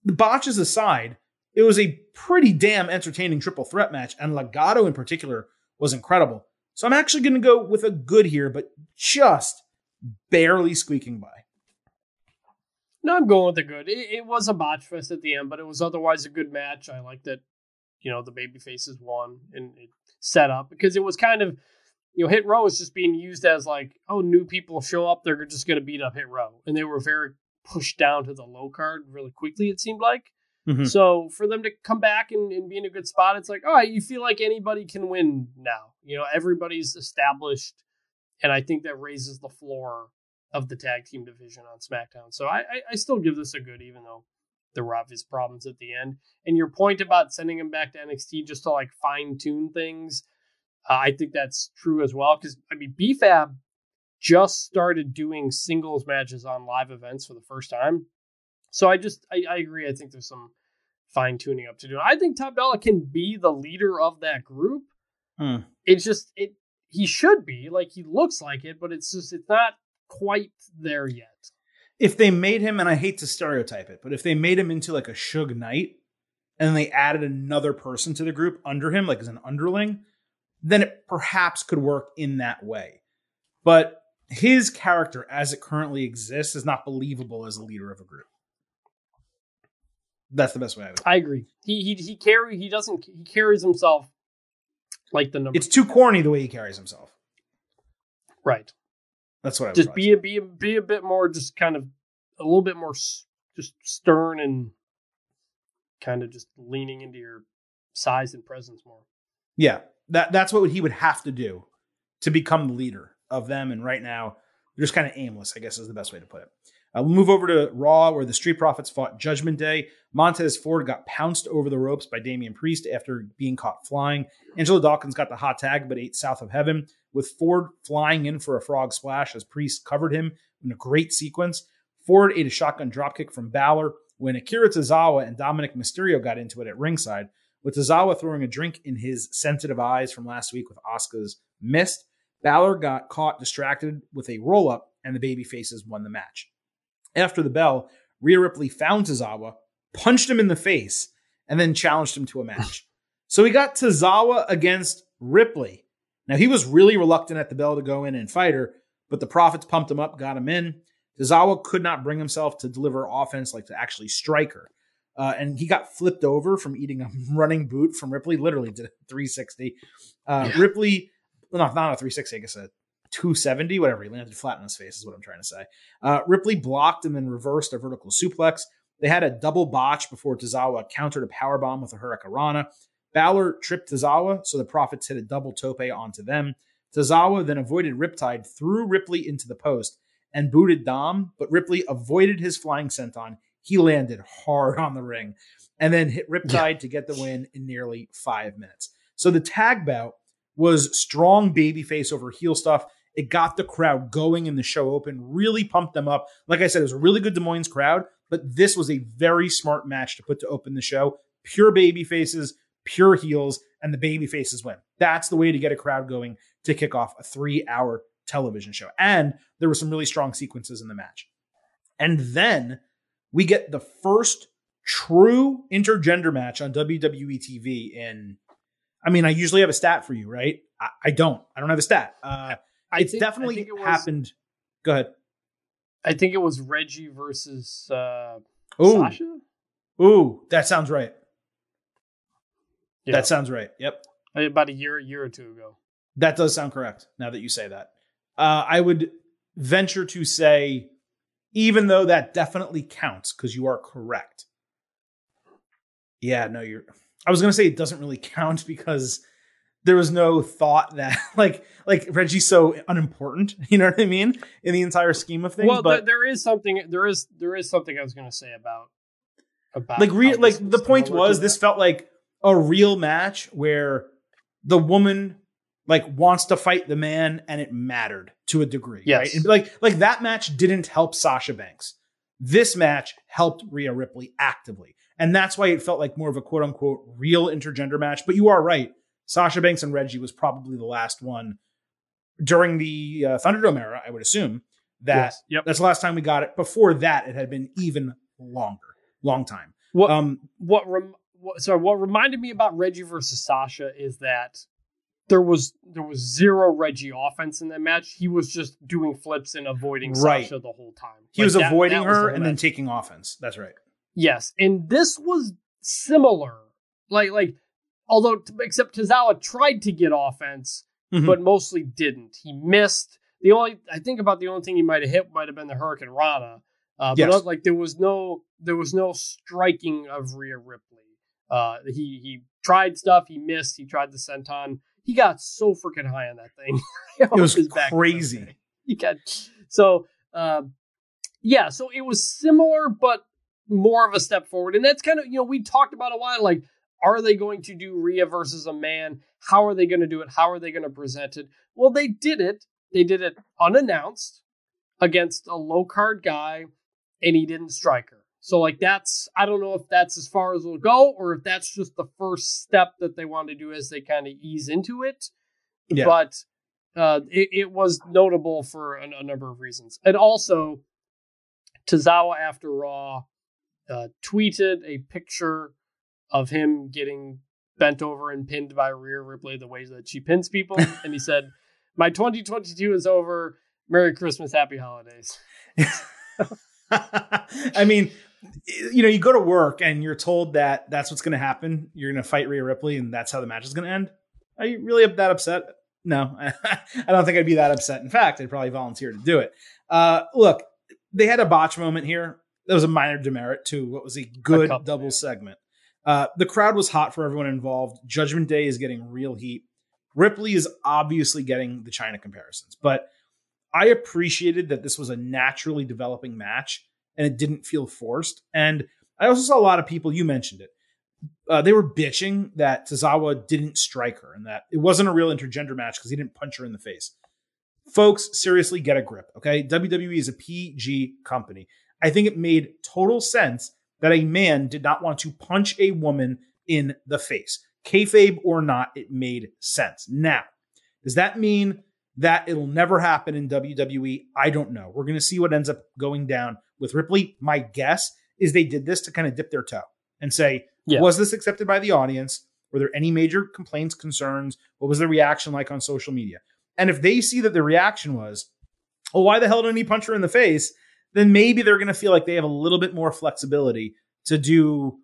the botches aside, it was a pretty damn entertaining triple threat match, and Legado in particular was incredible. So I'm actually going to go with a good here, but just barely squeaking by. No, I'm going with a good. It, it, was a botch fest at the end, but it was otherwise a good match. I like that, you know, the baby faces won and it set up because it was kind of, you know, Hit Row is just being used as like, oh, new people show up, they're just going to beat up Hit Row. And they were very pushed down to the low card really quickly, it seemed like. Mm-hmm. So for them to come back and, and, be in a good spot, it's like, oh, you feel like anybody can win now. You know, everybody's established, and I think that raises the floor of the tag team division on SmackDown. So I, I, I still give this a good, even though there were obvious problems at the end. And your point about sending him back to NXT just to like fine tune things, uh, I think that's true as well. Because I mean, BFAB just started doing singles matches on live events for the first time. So I just I, I agree. I think there's some fine tuning up to do. I think Top Dollar can be the leader of that group. Hmm. It's just it he should be like he looks like it, but it's just it's not quite there yet. If they made him, and I hate to stereotype it, but if they made him into like a Suge Knight, and they added another person to the group under him, like as an underling, then it perhaps could work in that way. But his character, as it currently exists, is not believable as a leader of a group. That's the best way. I, would. I agree. He he he carry he doesn't he carries himself like the number. It's too corny the way he carries himself. Right. That's what I just be a, be a, be a bit more just kind of a little bit more just stern and kind of just leaning into your size and presence more. Yeah, that that's what he would have to do to become the leader of them. And right now, they're just kind of aimless. I guess is the best way to put it. Uh, we'll move over to Raw, where the Street Profits fought Judgment Day. Montez Ford got pounced over the ropes by Damian Priest after being caught flying. Angelo Dawkins got the hot tag, but ate south of heaven, with Ford flying in for a frog splash as Priest covered him in a great sequence. Ford ate a shotgun dropkick from Balor when Akira Tozawa and Dominic Mysterio got into it at ringside, with Tozawa throwing a drink in his sensitive eyes from last week with Asuka's mist. Balor got caught distracted with a roll up, and the baby faces won the match. After the bell, Rhea Ripley found Tozawa, punched him in the face, and then challenged him to a match. so we got Tozawa against Ripley. Now he was really reluctant at the bell to go in and fight her, but the Profits pumped him up, got him in. Tozawa could not bring himself to deliver offense, like to actually strike her. Uh, and he got flipped over from eating a running boot from Ripley. Literally did a 360. Uh, yeah. Ripley, well, not, not a 360, I guess a 270, whatever. He landed flat on his face, is what I'm trying to say. Uh, Ripley blocked and then reversed a vertical suplex. They had a double botch before Tozawa countered a power bomb with a Hurricanrana. Balor tripped Tozawa, so the Profits hit a double tope onto them. Tozawa then avoided Riptide, threw Ripley into the post, and booted Dom, but Ripley avoided his flying senton. He landed hard on the ring and then hit Riptide yeah. to get the win in nearly five minutes. So the tag bout was strong babyface over heel stuff. It got the crowd going in the show open, really pumped them up. Like I said, it was a really good Des Moines crowd, but this was a very smart match to put to open the show. Pure baby faces, pure heels, and the baby faces win. That's the way to get a crowd going to kick off a three hour television show. And there were some really strong sequences in the match. And then we get the first true intergender match on WWE TV in I mean, I usually have a stat for you, right? I, I don't. I don't have a stat. Uh, I it's think, definitely it was, happened. Go ahead. I think it was Reggie versus uh, Ooh. Sasha. Ooh, that sounds right. Yeah. That sounds right. Yep. About a year, a year or two ago. That does sound correct. Now that you say that, uh, I would venture to say, even though that definitely counts because you are correct. Yeah, no, you're. I was going to say it doesn't really count because there was no thought that like like Reggie's so unimportant. You know what I mean in the entire scheme of things. Well, but there is something. There is there is something I was going to say about about like re- like the point was this felt like a real match where the woman like wants to fight the man and it mattered to a degree. Yes. Right? like like that match didn't help Sasha Banks. This match helped Rhea Ripley actively. And that's why it felt like more of a quote unquote real intergender match. But you are right. Sasha Banks and Reggie was probably the last one during the uh, Thunderdome era, I would assume that yes. yep. that's the last time we got it. Before that, it had been even longer, long time. What um, what, rem- what sorry, what reminded me about Reggie versus Sasha is that there was there was zero Reggie offense in that match. He was just doing flips and avoiding right. Sasha the whole time. He like was that, avoiding that her was and then taking offense. That's right. Yes, and this was similar. Like like although except Tozawa tried to get offense, mm-hmm. but mostly didn't. He missed. The only I think about the only thing he might have hit might have been the Hurricane Rana. Uh, but yes. like there was no there was no striking of Rhea Ripley. Uh, he he tried stuff, he missed. He tried the senton. He got so freaking high on that thing. it was crazy. He got so uh, yeah. So it was similar, but more of a step forward. And that's kind of you know we talked about a while like are they going to do Rhea versus a man? How are they going to do it? How are they going to present it? Well, they did it. They did it unannounced against a low card guy, and he didn't strike her. So, like, that's, I don't know if that's as far as it'll go or if that's just the first step that they want to do as they kind of ease into it. Yeah. But uh, it, it, was notable for a, a, number of reasons. And also, Tozawa after Raw uh, tweeted a picture of him getting bent over and pinned by Rhea Ripley the way that she pins people. and he said, My 2022 is over. Merry Christmas, Happy Holidays. I mean, you know, you go to work and you're told that that's what's going to happen. You're going to fight Rhea Ripley and that's how the match is going to end. Are you really that upset? No, I don't think I'd be that upset. In fact, I'd probably volunteer to do it. Uh, look, they had a botch moment here. That was a minor demerit to what was a good a double segment. Uh, the crowd was hot for everyone involved. Judgment Day is getting real heat. Ripley is obviously getting the Chyna comparisons, but I appreciated that this was a naturally developing match and it didn't feel forced. And I also saw a lot of people, you mentioned it, uh, they were bitching that Tozawa didn't strike her and that it wasn't a real intergender match because he didn't punch her in the face. Folks, seriously, get a grip, okay? WWE is a PG company. I think it made total sense that a man did not want to punch a woman in the face. Kayfabe or not, it made sense. Now, does that mean that it'll never happen in WWE? I don't know. We're going to see what ends up going down with Ripley. My guess is they did this to kind of dip their toe and say, yeah. was this accepted by the audience? Were there any major complaints, concerns? What was the reaction like on social media? And if they see that the reaction was, well, why the hell didn't he punch her in the face? Then maybe they're going to feel like they have a little bit more flexibility to do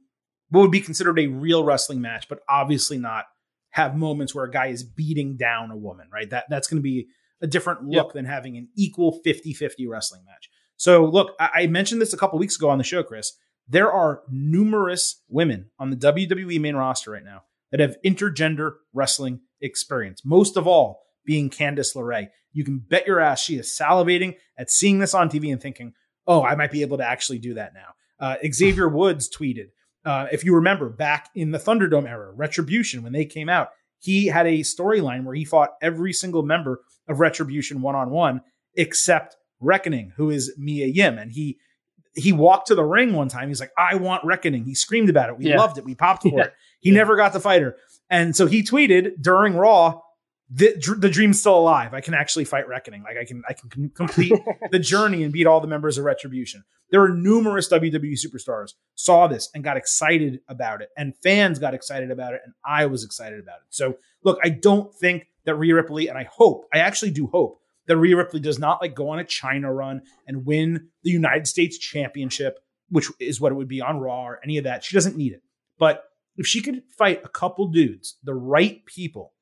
what would be considered a real wrestling match, but obviously not have moments where a guy is beating down a woman, right? That that's going to be a different look yep. than having an equal 50-50 wrestling match. So look, I, I mentioned this a couple weeks ago on the show, Chris. There are numerous women on the WWE main roster right now that have intergender wrestling experience. Most of all, being Candice LeRae. You can bet your ass she is salivating at seeing this on TV and thinking, oh, I might be able to actually do that now. Uh, Xavier Woods tweeted, uh, if you remember back in the Thunderdome era, Retribution, when they came out, he had a storyline where he fought every single member of Retribution one on one except Reckoning, who is Mia Yim. And he he walked to the ring one time. He's like, I want Reckoning. He screamed about it. We yeah. loved it. We popped for yeah. it. He yeah. never got to fight her. And so he tweeted during Raw, the, the dream's still alive. I can actually fight Reckoning. Like I can, I can complete the journey and beat all the members of Retribution. There are numerous WWE superstars saw this and got excited about it, and fans got excited about it, and I was excited about it. So, look, I don't think that Rhea Ripley, and I hope, I actually do hope that Rhea Ripley does not like go on a Chyna run and win the United States Championship, which is what it would be on Raw or any of that. She doesn't need it, but if she could fight a couple dudes, the right people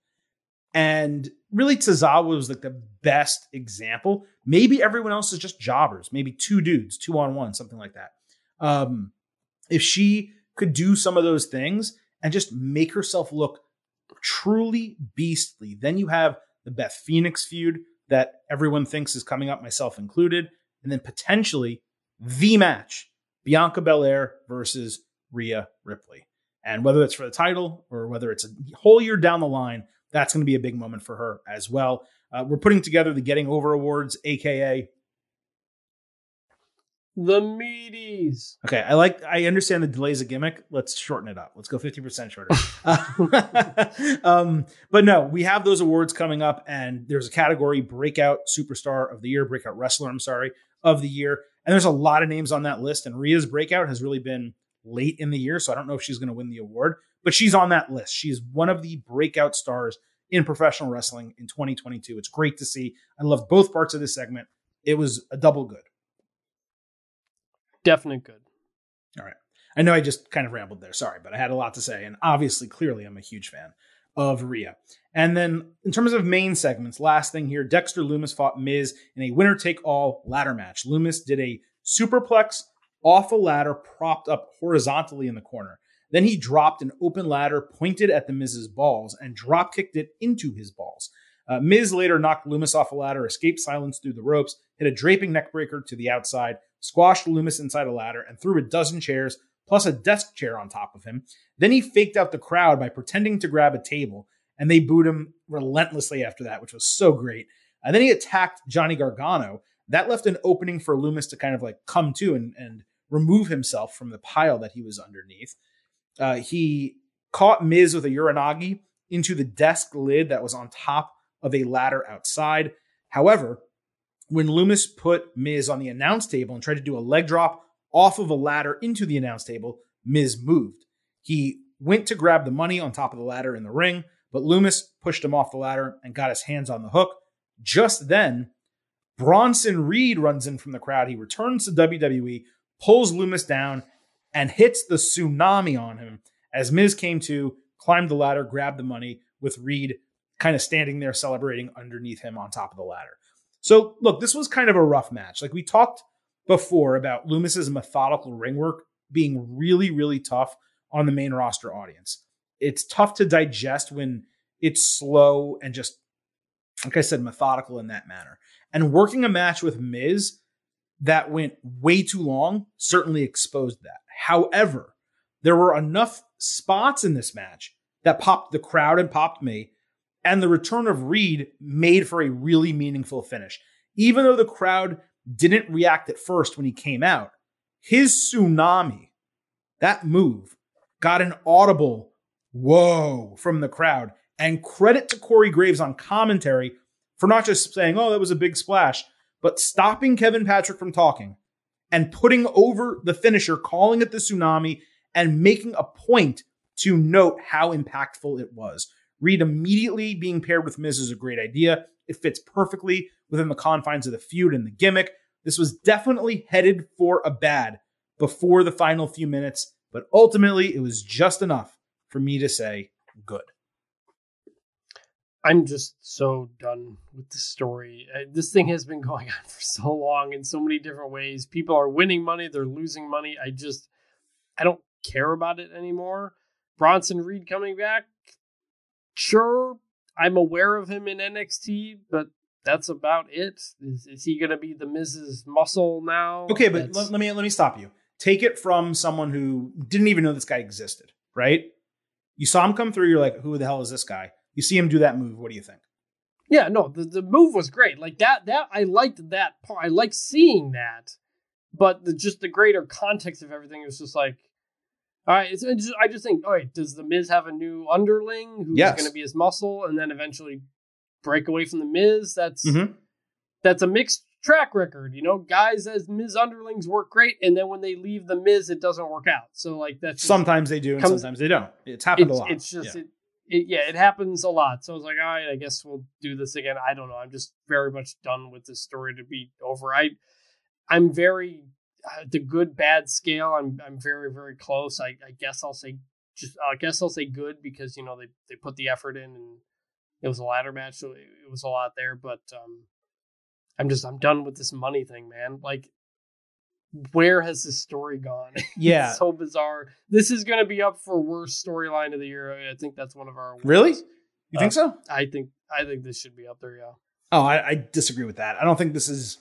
and really, Tozawa was like the best example. Maybe everyone else is just jobbers, maybe two dudes, two on one, something like that. Um, if she could do some of those things and just make herself look truly beastly, then you have the Beth Phoenix feud that everyone thinks is coming up, myself included, and then potentially the match Bianca Belair versus Rhea Ripley. And whether it's for the title or whether it's a whole year down the line, that's going to be a big moment for her as well. Uh, we're putting together the Getting Over Awards, aka The meaties. Okay, I like. I understand the delay's a gimmick. Let's shorten it up. Let's go fifty percent shorter. um, but no, we have those awards coming up, and there's a category: breakout superstar of the year, breakout wrestler. I'm sorry, of the year, and there's a lot of names on that list. And Rhea's breakout has really been late in the year, so I don't know if she's going to win the award, but she's on that list. She's one of the breakout stars in professional wrestling in 2022. It's great to see. I loved both parts of this segment. It was a double good. Definite good. All right. I know I just kind of rambled there. Sorry, but I had a lot to say. And obviously, clearly, I'm a huge fan of Rhea. And then, in terms of main segments, last thing here Dexter Lumis fought Miz in a winner take all ladder match. Lumis did a superplex off a ladder propped up horizontally in the corner. Then he dropped an open ladder pointed at the Miz's balls and drop kicked it into his balls. Uh, Miz later knocked Lumis off a ladder, escaped silence through the ropes, hit a draping neckbreaker to the outside, squashed Lumis inside a ladder, and threw a dozen chairs plus a desk chair on top of him. Then he faked out the crowd by pretending to grab a table, and they booed him relentlessly after that, which was so great. And then he attacked Johnny Gargano. That left an opening for Lumis to kind of like come to and, and remove himself from the pile that he was underneath. Uh, he caught Miz with a Uranage into the desk lid that was on top of a ladder outside. However, when Lumis put Miz on the announce table and tried to do a leg drop off of a ladder into the announce table, Miz moved. He went to grab the money on top of the ladder in the ring, but Lumis pushed him off the ladder and got his hands on the hook. Just then, Bronson Reed runs in from the crowd. He returns to WWE, pulls Lumis down, and hits the tsunami on him as Miz came to, climbed the ladder, grabbed the money, with Reed kind of standing there celebrating underneath him on top of the ladder. So, look, this was kind of a rough match. Like we talked before about Lumis's methodical ring work being really, really tough on the main roster audience. It's tough to digest when it's slow and just, like I said, methodical in that manner. And working a match with Miz that went way too long certainly exposed that. However, there were enough spots in this match that popped the crowd and popped me, and the return of Reed made for a really meaningful finish. Even though the crowd didn't react at first when he came out, his tsunami, that move, got an audible whoa from the crowd. And credit to Corey Graves on commentary for not just saying, oh, that was a big splash, but stopping Kevin Patrick from talking and putting over the finisher, calling it the tsunami, and making a point to note how impactful it was. Reed immediately being paired with Miz is a great idea. It fits perfectly within the confines of the feud and the gimmick. This was definitely headed for a bad before the final few minutes, but ultimately it was just enough for me to say good. I'm just so done with the story. Uh, this thing has been going on for so long in so many different ways. People are winning money, they're losing money. I just, I don't care about it anymore. Bronson Reed coming back, sure, I'm aware of him in NXT, but that's about it. Is, is he going to be the Miz's Muscle now? Okay, but let, let me let me stop you. Take it from someone who didn't even know this guy existed, right? You saw him come through. You're like, who the hell is this guy? You see him do that move. What do you think? Yeah, no, the, the move was great. Like that, that I liked that part. I like seeing that, but the, just the greater context of everything is just like, all right. It's, it's just, I just think, all right, does the Miz have a new underling who's yes. going to be his muscle, and then eventually break away from the Miz? That's mm-hmm. that's a mixed track record. You know, guys as Miz underlings work great, and then when they leave the Miz, it doesn't work out. So like that's sometimes they do, and comes, sometimes they don't. It's happened it's, a lot. It's just yeah. It, it, yeah, it happens a lot. So I was like, all right, I guess we'll do this again. I don't know. I'm just very much done with this story to be over. I, I'm very uh, the good bad scale. I'm I'm very very close. I, I guess I'll say just I guess I'll say good because you know they they put the effort in and it was a ladder match, so it, it was a lot there. But um, I'm just I'm done with this money thing, man. Like where has this story gone? Yeah, so bizarre. This is going to be up for worst storyline of the year. I think that's one of our awards. really. You uh, think so? I think I think this should be up there. Yeah. Oh, I, I disagree with that. I don't think this is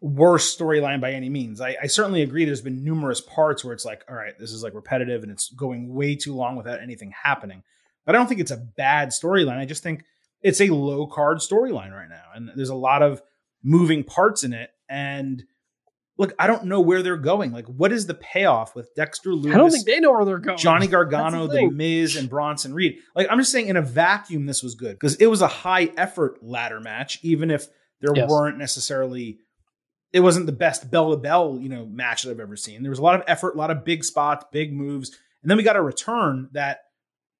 worst storyline by any means. I, I, certainly agree. There's been numerous parts where it's like, all right, this is like repetitive and it's going way too long without anything happening. But I don't think it's a bad storyline. I just think it's a low card storyline right now, and there's a lot of moving parts in it. And look, I don't know where they're going. Like, what is the payoff with Dexter Lumis? I don't think they know where they're going. Johnny Gargano, the, the, Miz, and Bronson Reed. Like, I'm just saying, in a vacuum, this was good because it was a high effort ladder match, even if there yes. weren't necessarily. It wasn't the best bell to bell, you know, match that I've ever seen. There was a lot of effort, a lot of big spots, big moves, and then we got a return that,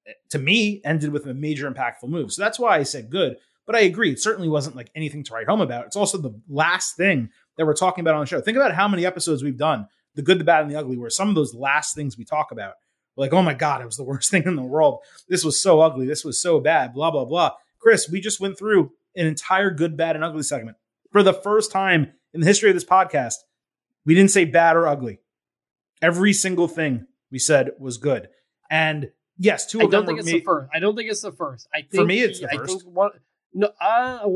eh, to me, ended with a major impactful move. So that's why I said good. But I agree, it certainly wasn't like anything to write home about. It's also the last thing that we're talking about on the show. Think about how many episodes we've done, the good, the bad, and the ugly, where some of those last things we talk about, we're like, oh my God, it was the worst thing in the world. This was so ugly. This was so bad, blah, blah, blah. Chris, we just went through an entire good, bad, and ugly segment. For the first time in the history of this podcast, we didn't say bad or ugly. Every single thing we said was good. And yes, two of I don't think it's made, the first. I don't think it's the first. I think for me, it's the first. I think one. No, uh,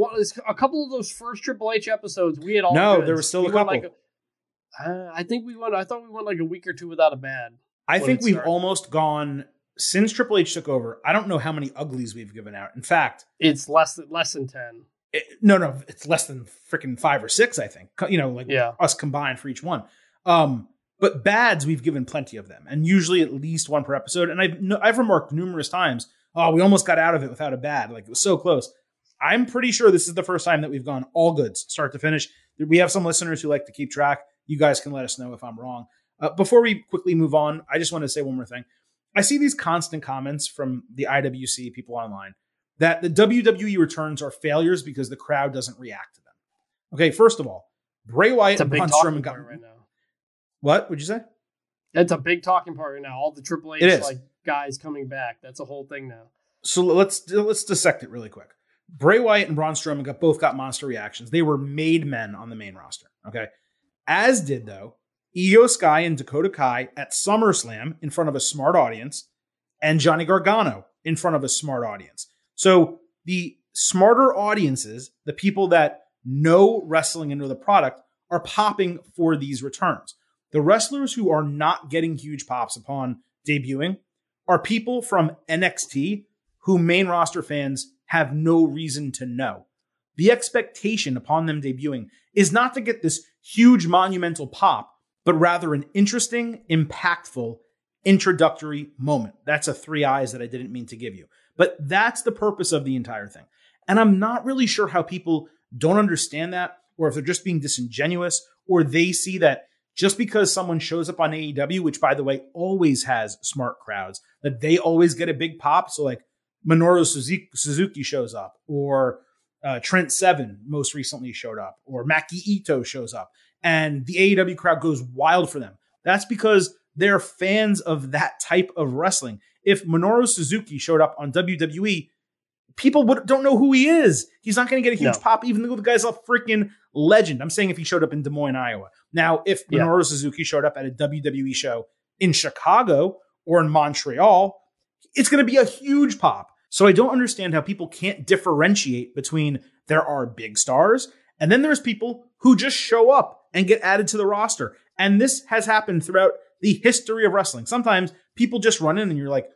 a couple of those first Triple H episodes we had all. No, there was still we a couple. Like a, uh, I think we went. I thought we went like a week or two without a bad. I think we've started. almost gone since Triple H took over. I don't know how many uglies we've given out. In fact, it's less than less than ten. It, no, no, it's less than freaking five or six. I think you know, like yeah. us combined for each one. Um, but bads we've given plenty of them, and usually at least one per episode. And I've I've remarked numerous times, oh, we almost got out of it without a bad. Like it was so close. I'm pretty sure this is the first time that we've gone all goods, start to finish. We have some listeners who like to keep track. You guys can let us know if I'm wrong. Uh, before we quickly move on, I just want to say one more thing. I see these constant comments from the IWC people online that the WWE returns are failures because the crowd doesn't react to them. Okay, first of all, Bray Wyatt and Braun Strowman got right now. What would you say? That's a big talking part right now. All the Triple H like guys coming back. That's a whole thing now. So let's let's dissect it really quick. Bray Wyatt and Braun Strowman got both got monster reactions. They were made men on the main roster. Okay. As did though Iyo Sky and Dakota Kai at SummerSlam in front of a smart audience, and Johnny Gargano in front of a smart audience. So the smarter audiences, the people that know wrestling and know the product, are popping for these returns. The wrestlers who are not getting huge pops upon debuting are people from NXT who main roster fans have no reason to know. The expectation upon them debuting is not to get this huge monumental pop, but rather an interesting, impactful introductory moment. That's a three eyes that I didn't mean to give you. But that's the purpose of the entire thing. And I'm not really sure how people don't understand that, or if they're just being disingenuous, or they see that just because someone shows up on AEW, which by the way always has smart crowds, that they always get a big pop. So like Minoru Suzuki shows up, or uh, Trent Seven most recently showed up, or Maki Itoh shows up, and the AEW crowd goes wild for them. That's because they're fans of that type of wrestling. If Minoru Suzuki showed up on WWE, people would, don't know who he is. He's not going to get a huge no. pop, even though the guy's a freaking legend. I'm saying if he showed up in Des Moines, Iowa. Now, if Minoru yeah. Suzuki showed up at a WWE show in Chicago or in Montreal, it's going to be a huge pop. So I don't understand how people can't differentiate between there are big stars and then there's people who just show up and get added to the roster. And this has happened throughout the history of wrestling. Sometimes people just run in and you're like,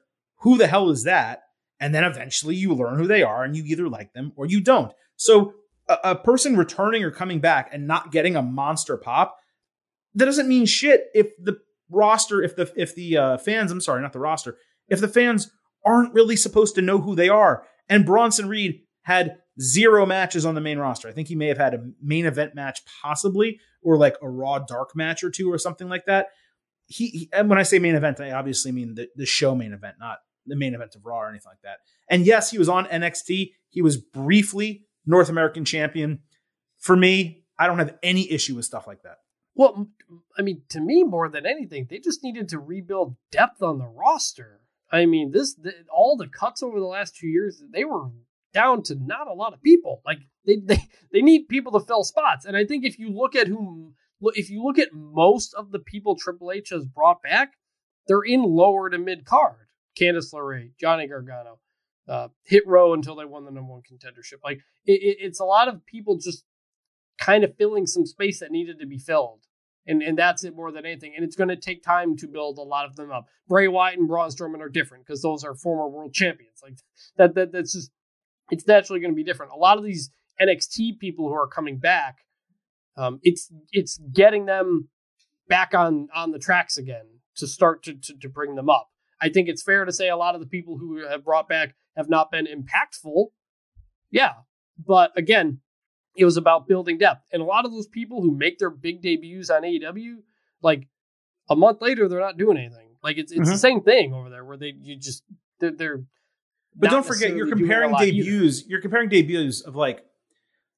who the hell is that? And then eventually you learn who they are and you either like them or you don't. So a, a person returning or coming back and not getting a monster pop, that doesn't mean shit if the roster, if the if the uh, fans, I'm sorry, not the roster, if the fans aren't really supposed to know who they are. And Bronson Reed had zero matches on the main roster. I think he may have had a main event match, possibly, or like a Raw dark match or two or something like that. He, he and when I say main event, I obviously mean the, the show main event, not the main event of Raw or anything like that. And yes, he was on NXT. He was briefly North American champion. For me, I don't have any issue with stuff like that. Well, I mean, to me, more than anything, they just needed to rebuild depth on the roster. I mean, this the, all the cuts over the last two years, they were down to not a lot of people. Like they they they need people to fill spots. And I think if you look at whom if you look at most of the people Triple H has brought back, they're in lower to mid card. Candice LeRae, Johnny Gargano, uh, Hit Row until they won the number one contendership. Like it, it, it's a lot of people just kind of filling some space that needed to be filled. And, and that's it more than anything. And it's going to take time to build a lot of them up. Bray Wyatt and Braun Strowman are different because those are former world champions. Like that, that that's just it's naturally going to be different. A lot of these NXT people who are coming back, Um, it's it's getting them back on on the tracks again to start to, to to bring them up. I think it's fair to say a lot of the people who have brought back have not been impactful. Yeah, but again, it was about building depth, and a lot of those people who make their big debuts on AEW, like a month later, they're not doing anything. Like it's it's mm-hmm. the same thing over there where they you just they're, they're but don't forget you're comparing debuts. Either. You're comparing debuts of like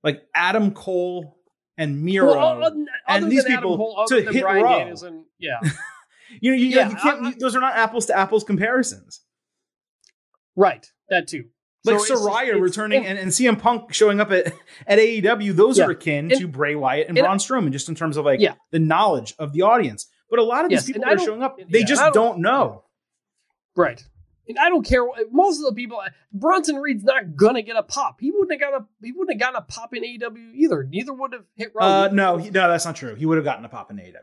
like Adam Cole and Miro well, and these people Cole, to hit Brian row. Danielson, yeah. you know, you, yeah, you can't. I, those are not apples to apples comparisons. Right. That too. Like so Saraya just, returning and, and CM Punk showing up at, at AEW, those yeah. are akin and, to Bray Wyatt and, and Braun Strowman, just in terms of like yeah. the knowledge of the audience. But a lot of yes, these people are showing up, they just don't, don't, know. Right. And I don't care. Most of the people, Bronson Reed's not gonna get a pop. He wouldn't have got a. He wouldn't have gotten a pop in AEW either. Neither would have hit. Uh, no, he, no, that's not true. He would have gotten a pop in AEW.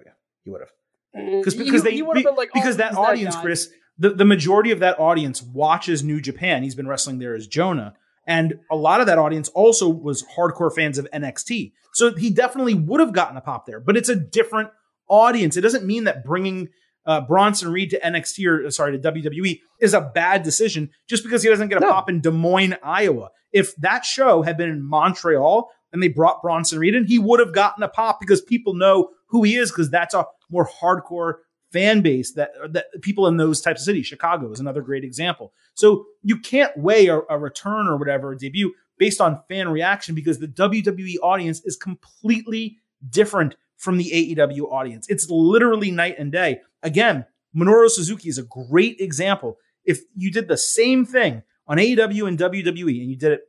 He would have. Because mm, because he, they he be, like, because oh, that audience, that Chris, the, the majority of that audience watches New Japan. He's been wrestling there as Jonah. And a lot of that audience also was hardcore fans of NXT. So he definitely would have gotten a pop there, but it's a different audience. It doesn't mean that bringing uh, Bronson Reed to NXT or uh, sorry to WWE is a bad decision just because he doesn't get a no. pop in Des Moines, Iowa. If that show had been in Montreal and they brought Bronson Reed in, he would have gotten a pop because people know who he is because that's a more hardcore fan base that that people in those types of cities. Chicago is another great example. So you can't weigh a, a return or whatever a debut based on fan reaction because the WWE audience is completely different from the AEW audience. It's literally night and day. Again, Minoru Suzuki is a great example. If you did the same thing on AEW and WWE and you did it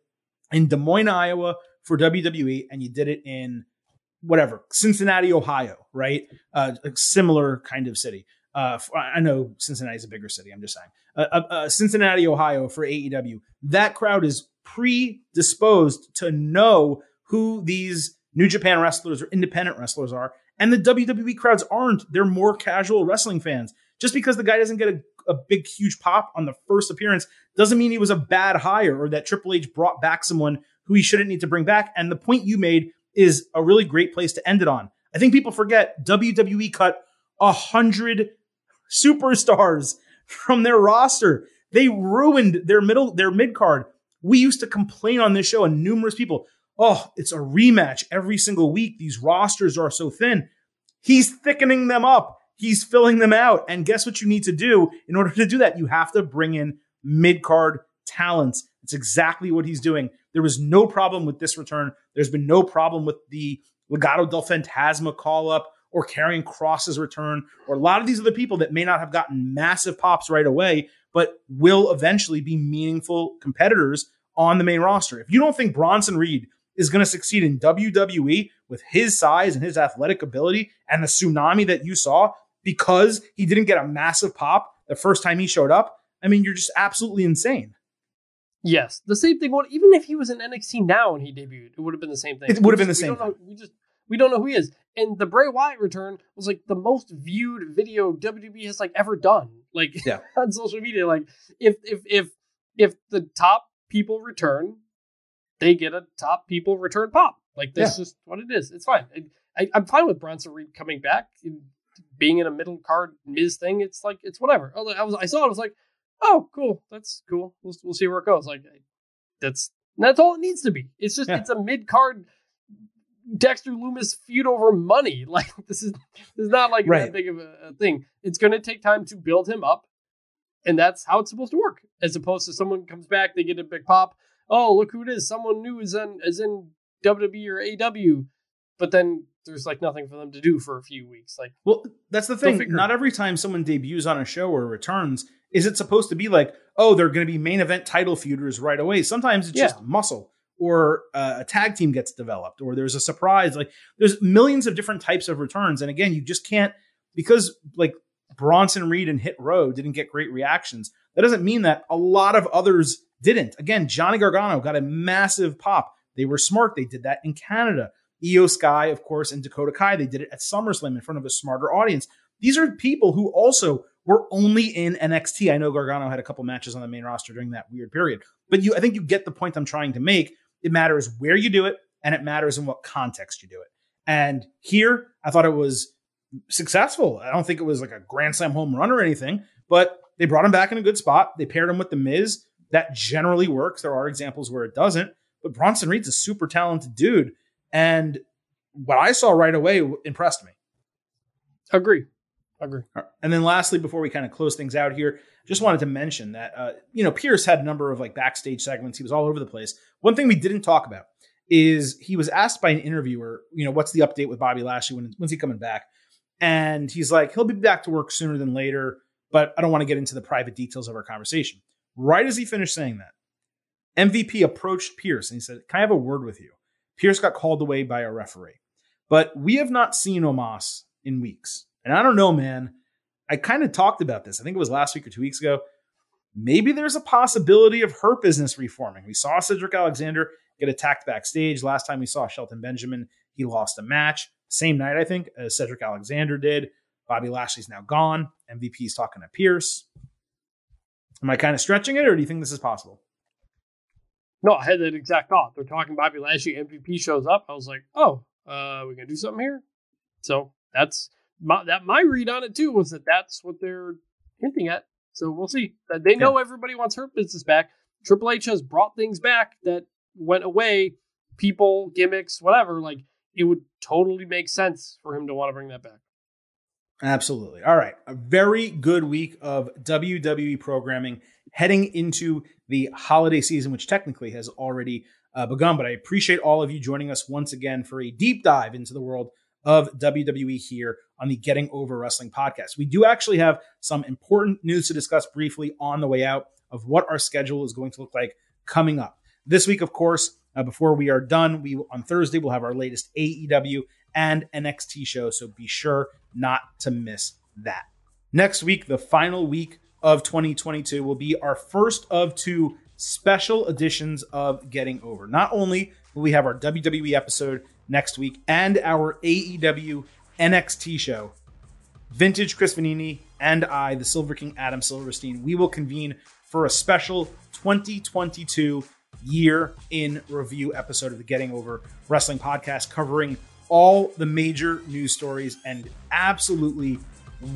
in Des Moines, Iowa for WWE and you did it in whatever Cincinnati, Ohio, right? Uh, a similar kind of city. Uh, I know Cincinnati is a bigger city. I'm just saying. Uh, uh, uh Cincinnati, Ohio for AEW. That crowd is predisposed to know who these New Japan wrestlers or independent wrestlers are, and the WWE crowds aren't. They're more casual wrestling fans. Just because the guy doesn't get a, a big, huge pop on the first appearance doesn't mean he was a bad hire or that Triple H brought back someone who he shouldn't need to bring back. And the point you made is a really great place to end it on. I think people forget WWE cut a hundred superstars from their roster. They ruined their middle, their mid card. We used to complain on this show, and numerous people, oh, it's a rematch every single week. These rosters are so thin. He's thickening them up. He's filling them out. And guess what you need to do in order to do that? You have to bring in mid card talents. It's exactly what he's doing. There was no problem with this return. There's been no problem with the Legado del Fantasma call up or Karrion Kross's return or a lot of these other people that may not have gotten massive pops right away, but will eventually be meaningful competitors on the main roster. If you don't think Bronson Reed is going to succeed in WWE with his size and his athletic ability and the tsunami that you saw because he didn't get a massive pop the first time he showed up, I mean, you're just absolutely insane. Yes, the same thing. Well, Even if he was in NXT now and he debuted, it would have been the same thing. It would have been the same. Know, we just we don't know who he is. And the Bray Wyatt return was like the most viewed video WWE has like ever done. Like yeah. on social media. Like if if if if the top people return, they get a top people return pop. Like that's yeah. just what it is. It's fine. I, am fine with Bronson Reed coming back and being in a middle card Miz thing. It's like it's whatever. I was I saw it. I was like, oh, cool. That's cool. We'll, we'll see where it goes. Like that's that's all it needs to be. It's just yeah. it's a mid card Dexter Lumis feud over money. Like this is this is not like right. that big of a, a thing. It's going to take time to build him up, and that's how it's supposed to work. As opposed to someone comes back, they get a big pop. Oh, look who it is! Someone new is in is in WWE or AW, but then there's like nothing for them to do for a few weeks. Like, well, that's the thing. Not every time someone debuts on a show or returns is it supposed to be like, oh, they're going to be main event title feuders right away. Sometimes it's yeah. just muscle or uh, a tag team gets developed or there's a surprise. Like there's millions of different types of returns. And again, you just can't because like Bronson Reed and Hit Row didn't get great reactions. That doesn't mean that a lot of others didn't. Again, Johnny Gargano got a massive pop. They were smart. They did that in Canada. Iyo Sky, of course, and Dakota Kai, they did it at SummerSlam in front of a smarter audience. These are people who also were only in NXT. I know Gargano had a couple matches on the main roster during that weird period, but you, I think you get the point I'm trying to make. It matters where you do it, and it matters in what context you do it. And here, I thought it was successful. I don't think it was like a grand slam home run or anything, but they brought him back in a good spot. They paired him with The Miz. That generally works. There are examples where it doesn't, but Bronson Reed's a super talented dude. And what I saw right away impressed me. Agree. Agree. And then lastly, before we kind of close things out here, just wanted to mention that uh, you know Pearce had a number of like backstage segments. He was all over the place. One thing we didn't talk about is he was asked by an interviewer, you know, what's the update with Bobby Lashley? When when's he coming back? And he's like, he'll be back to work sooner than later, but I don't want to get into the private details of our conversation. Right as he finished saying that, MVP approached Pearce and he said, Can I have a word with you? Pearce got called away by a referee. But we have not seen Omos in weeks. And I don't know, man. I kind of talked about this. I think it was last week or two weeks ago. Maybe there's a possibility of Hurt Business reforming. We saw Cedric Alexander get attacked backstage. Last time we saw Shelton Benjamin, he lost a match. Same night, I think, as Cedric Alexander did. Bobby Lashley's now gone. MVP's talking to Pearce. Am I kind of stretching it, or do you think this is possible? No, I had that exact thought. They're talking Bobby Lashley. MVP shows up. I was like, oh, uh, we gonna do something here. So that's my, that. My read on it too was that that's what they're hinting at. So we'll see. They know yeah. everybody wants Hurt Business back. Triple H has brought things back that went away. People, gimmicks, whatever. Like it would totally make sense for him to want to bring that back. Absolutely. All right. A very good week of WWE programming heading into the holiday season, which technically has already uh, begun. But I appreciate all of you joining us once again for a deep dive into the world of WWE here on the Getting Over Wrestling podcast. We do actually have some important news to discuss briefly on the way out of what our schedule is going to look like coming up. This week, of course, uh, before we are done, we on Thursday we'll have our latest AEW and NXT show, so be sure not to miss that. Next week, the final week of 2022 will be our first of two special editions of Getting Over. Not only will we have our WWE episode next week and our AEW NXT show, Vintage Chris Vannini and I, the Silver King Adam Silverstein, we will convene for a special 2022 year in review episode of the Getting Over Wrestling podcast covering all the major news stories and absolutely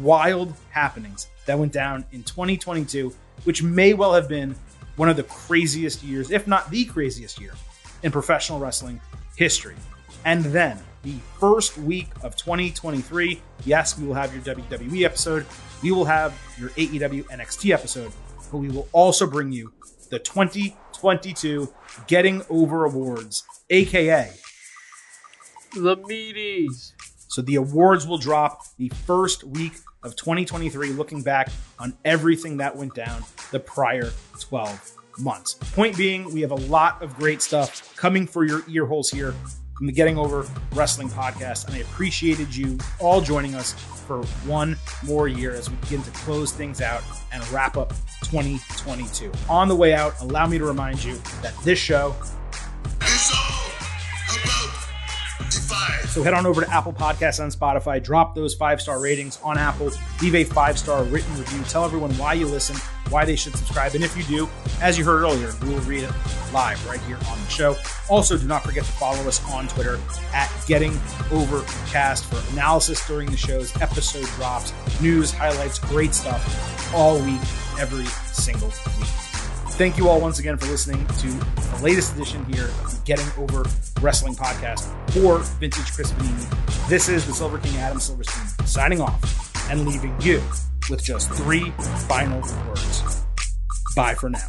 wild happenings that went down in 2022, which may well have been one of the craziest years, if not the craziest year, in professional wrestling history. And then the first week of 2023, yes, we will have your WWE episode, we will have your AEW NXT episode, but we will also bring you the 2022 Getting Over Awards, aka the meaties. So the awards will drop the first week of 2023, looking back on everything that went down the prior 12 months. Point being, we have a lot of great stuff coming for your ear holes here from the Getting Over Wrestling podcast. And I appreciated you all joining us for one more year as we begin to close things out and wrap up 2022. On the way out, allow me to remind you that this show So head on over to Apple Podcasts on Spotify, drop those five star ratings on Apple, leave a five star written review, tell everyone why you listen, why they should subscribe. And if you do, as you heard earlier, we will read it live right here on the show. Also, do not forget to follow us on Twitter at Getting Overcast for analysis during the show's episode drops, news, highlights, great stuff all week, every single week. Thank you all once again for listening to the latest edition here of the Getting Over Wrestling podcast for Vintage Chris Vannini. This is the Silver King Adam Silverstein signing off and leaving you with just three final words. Bye for now.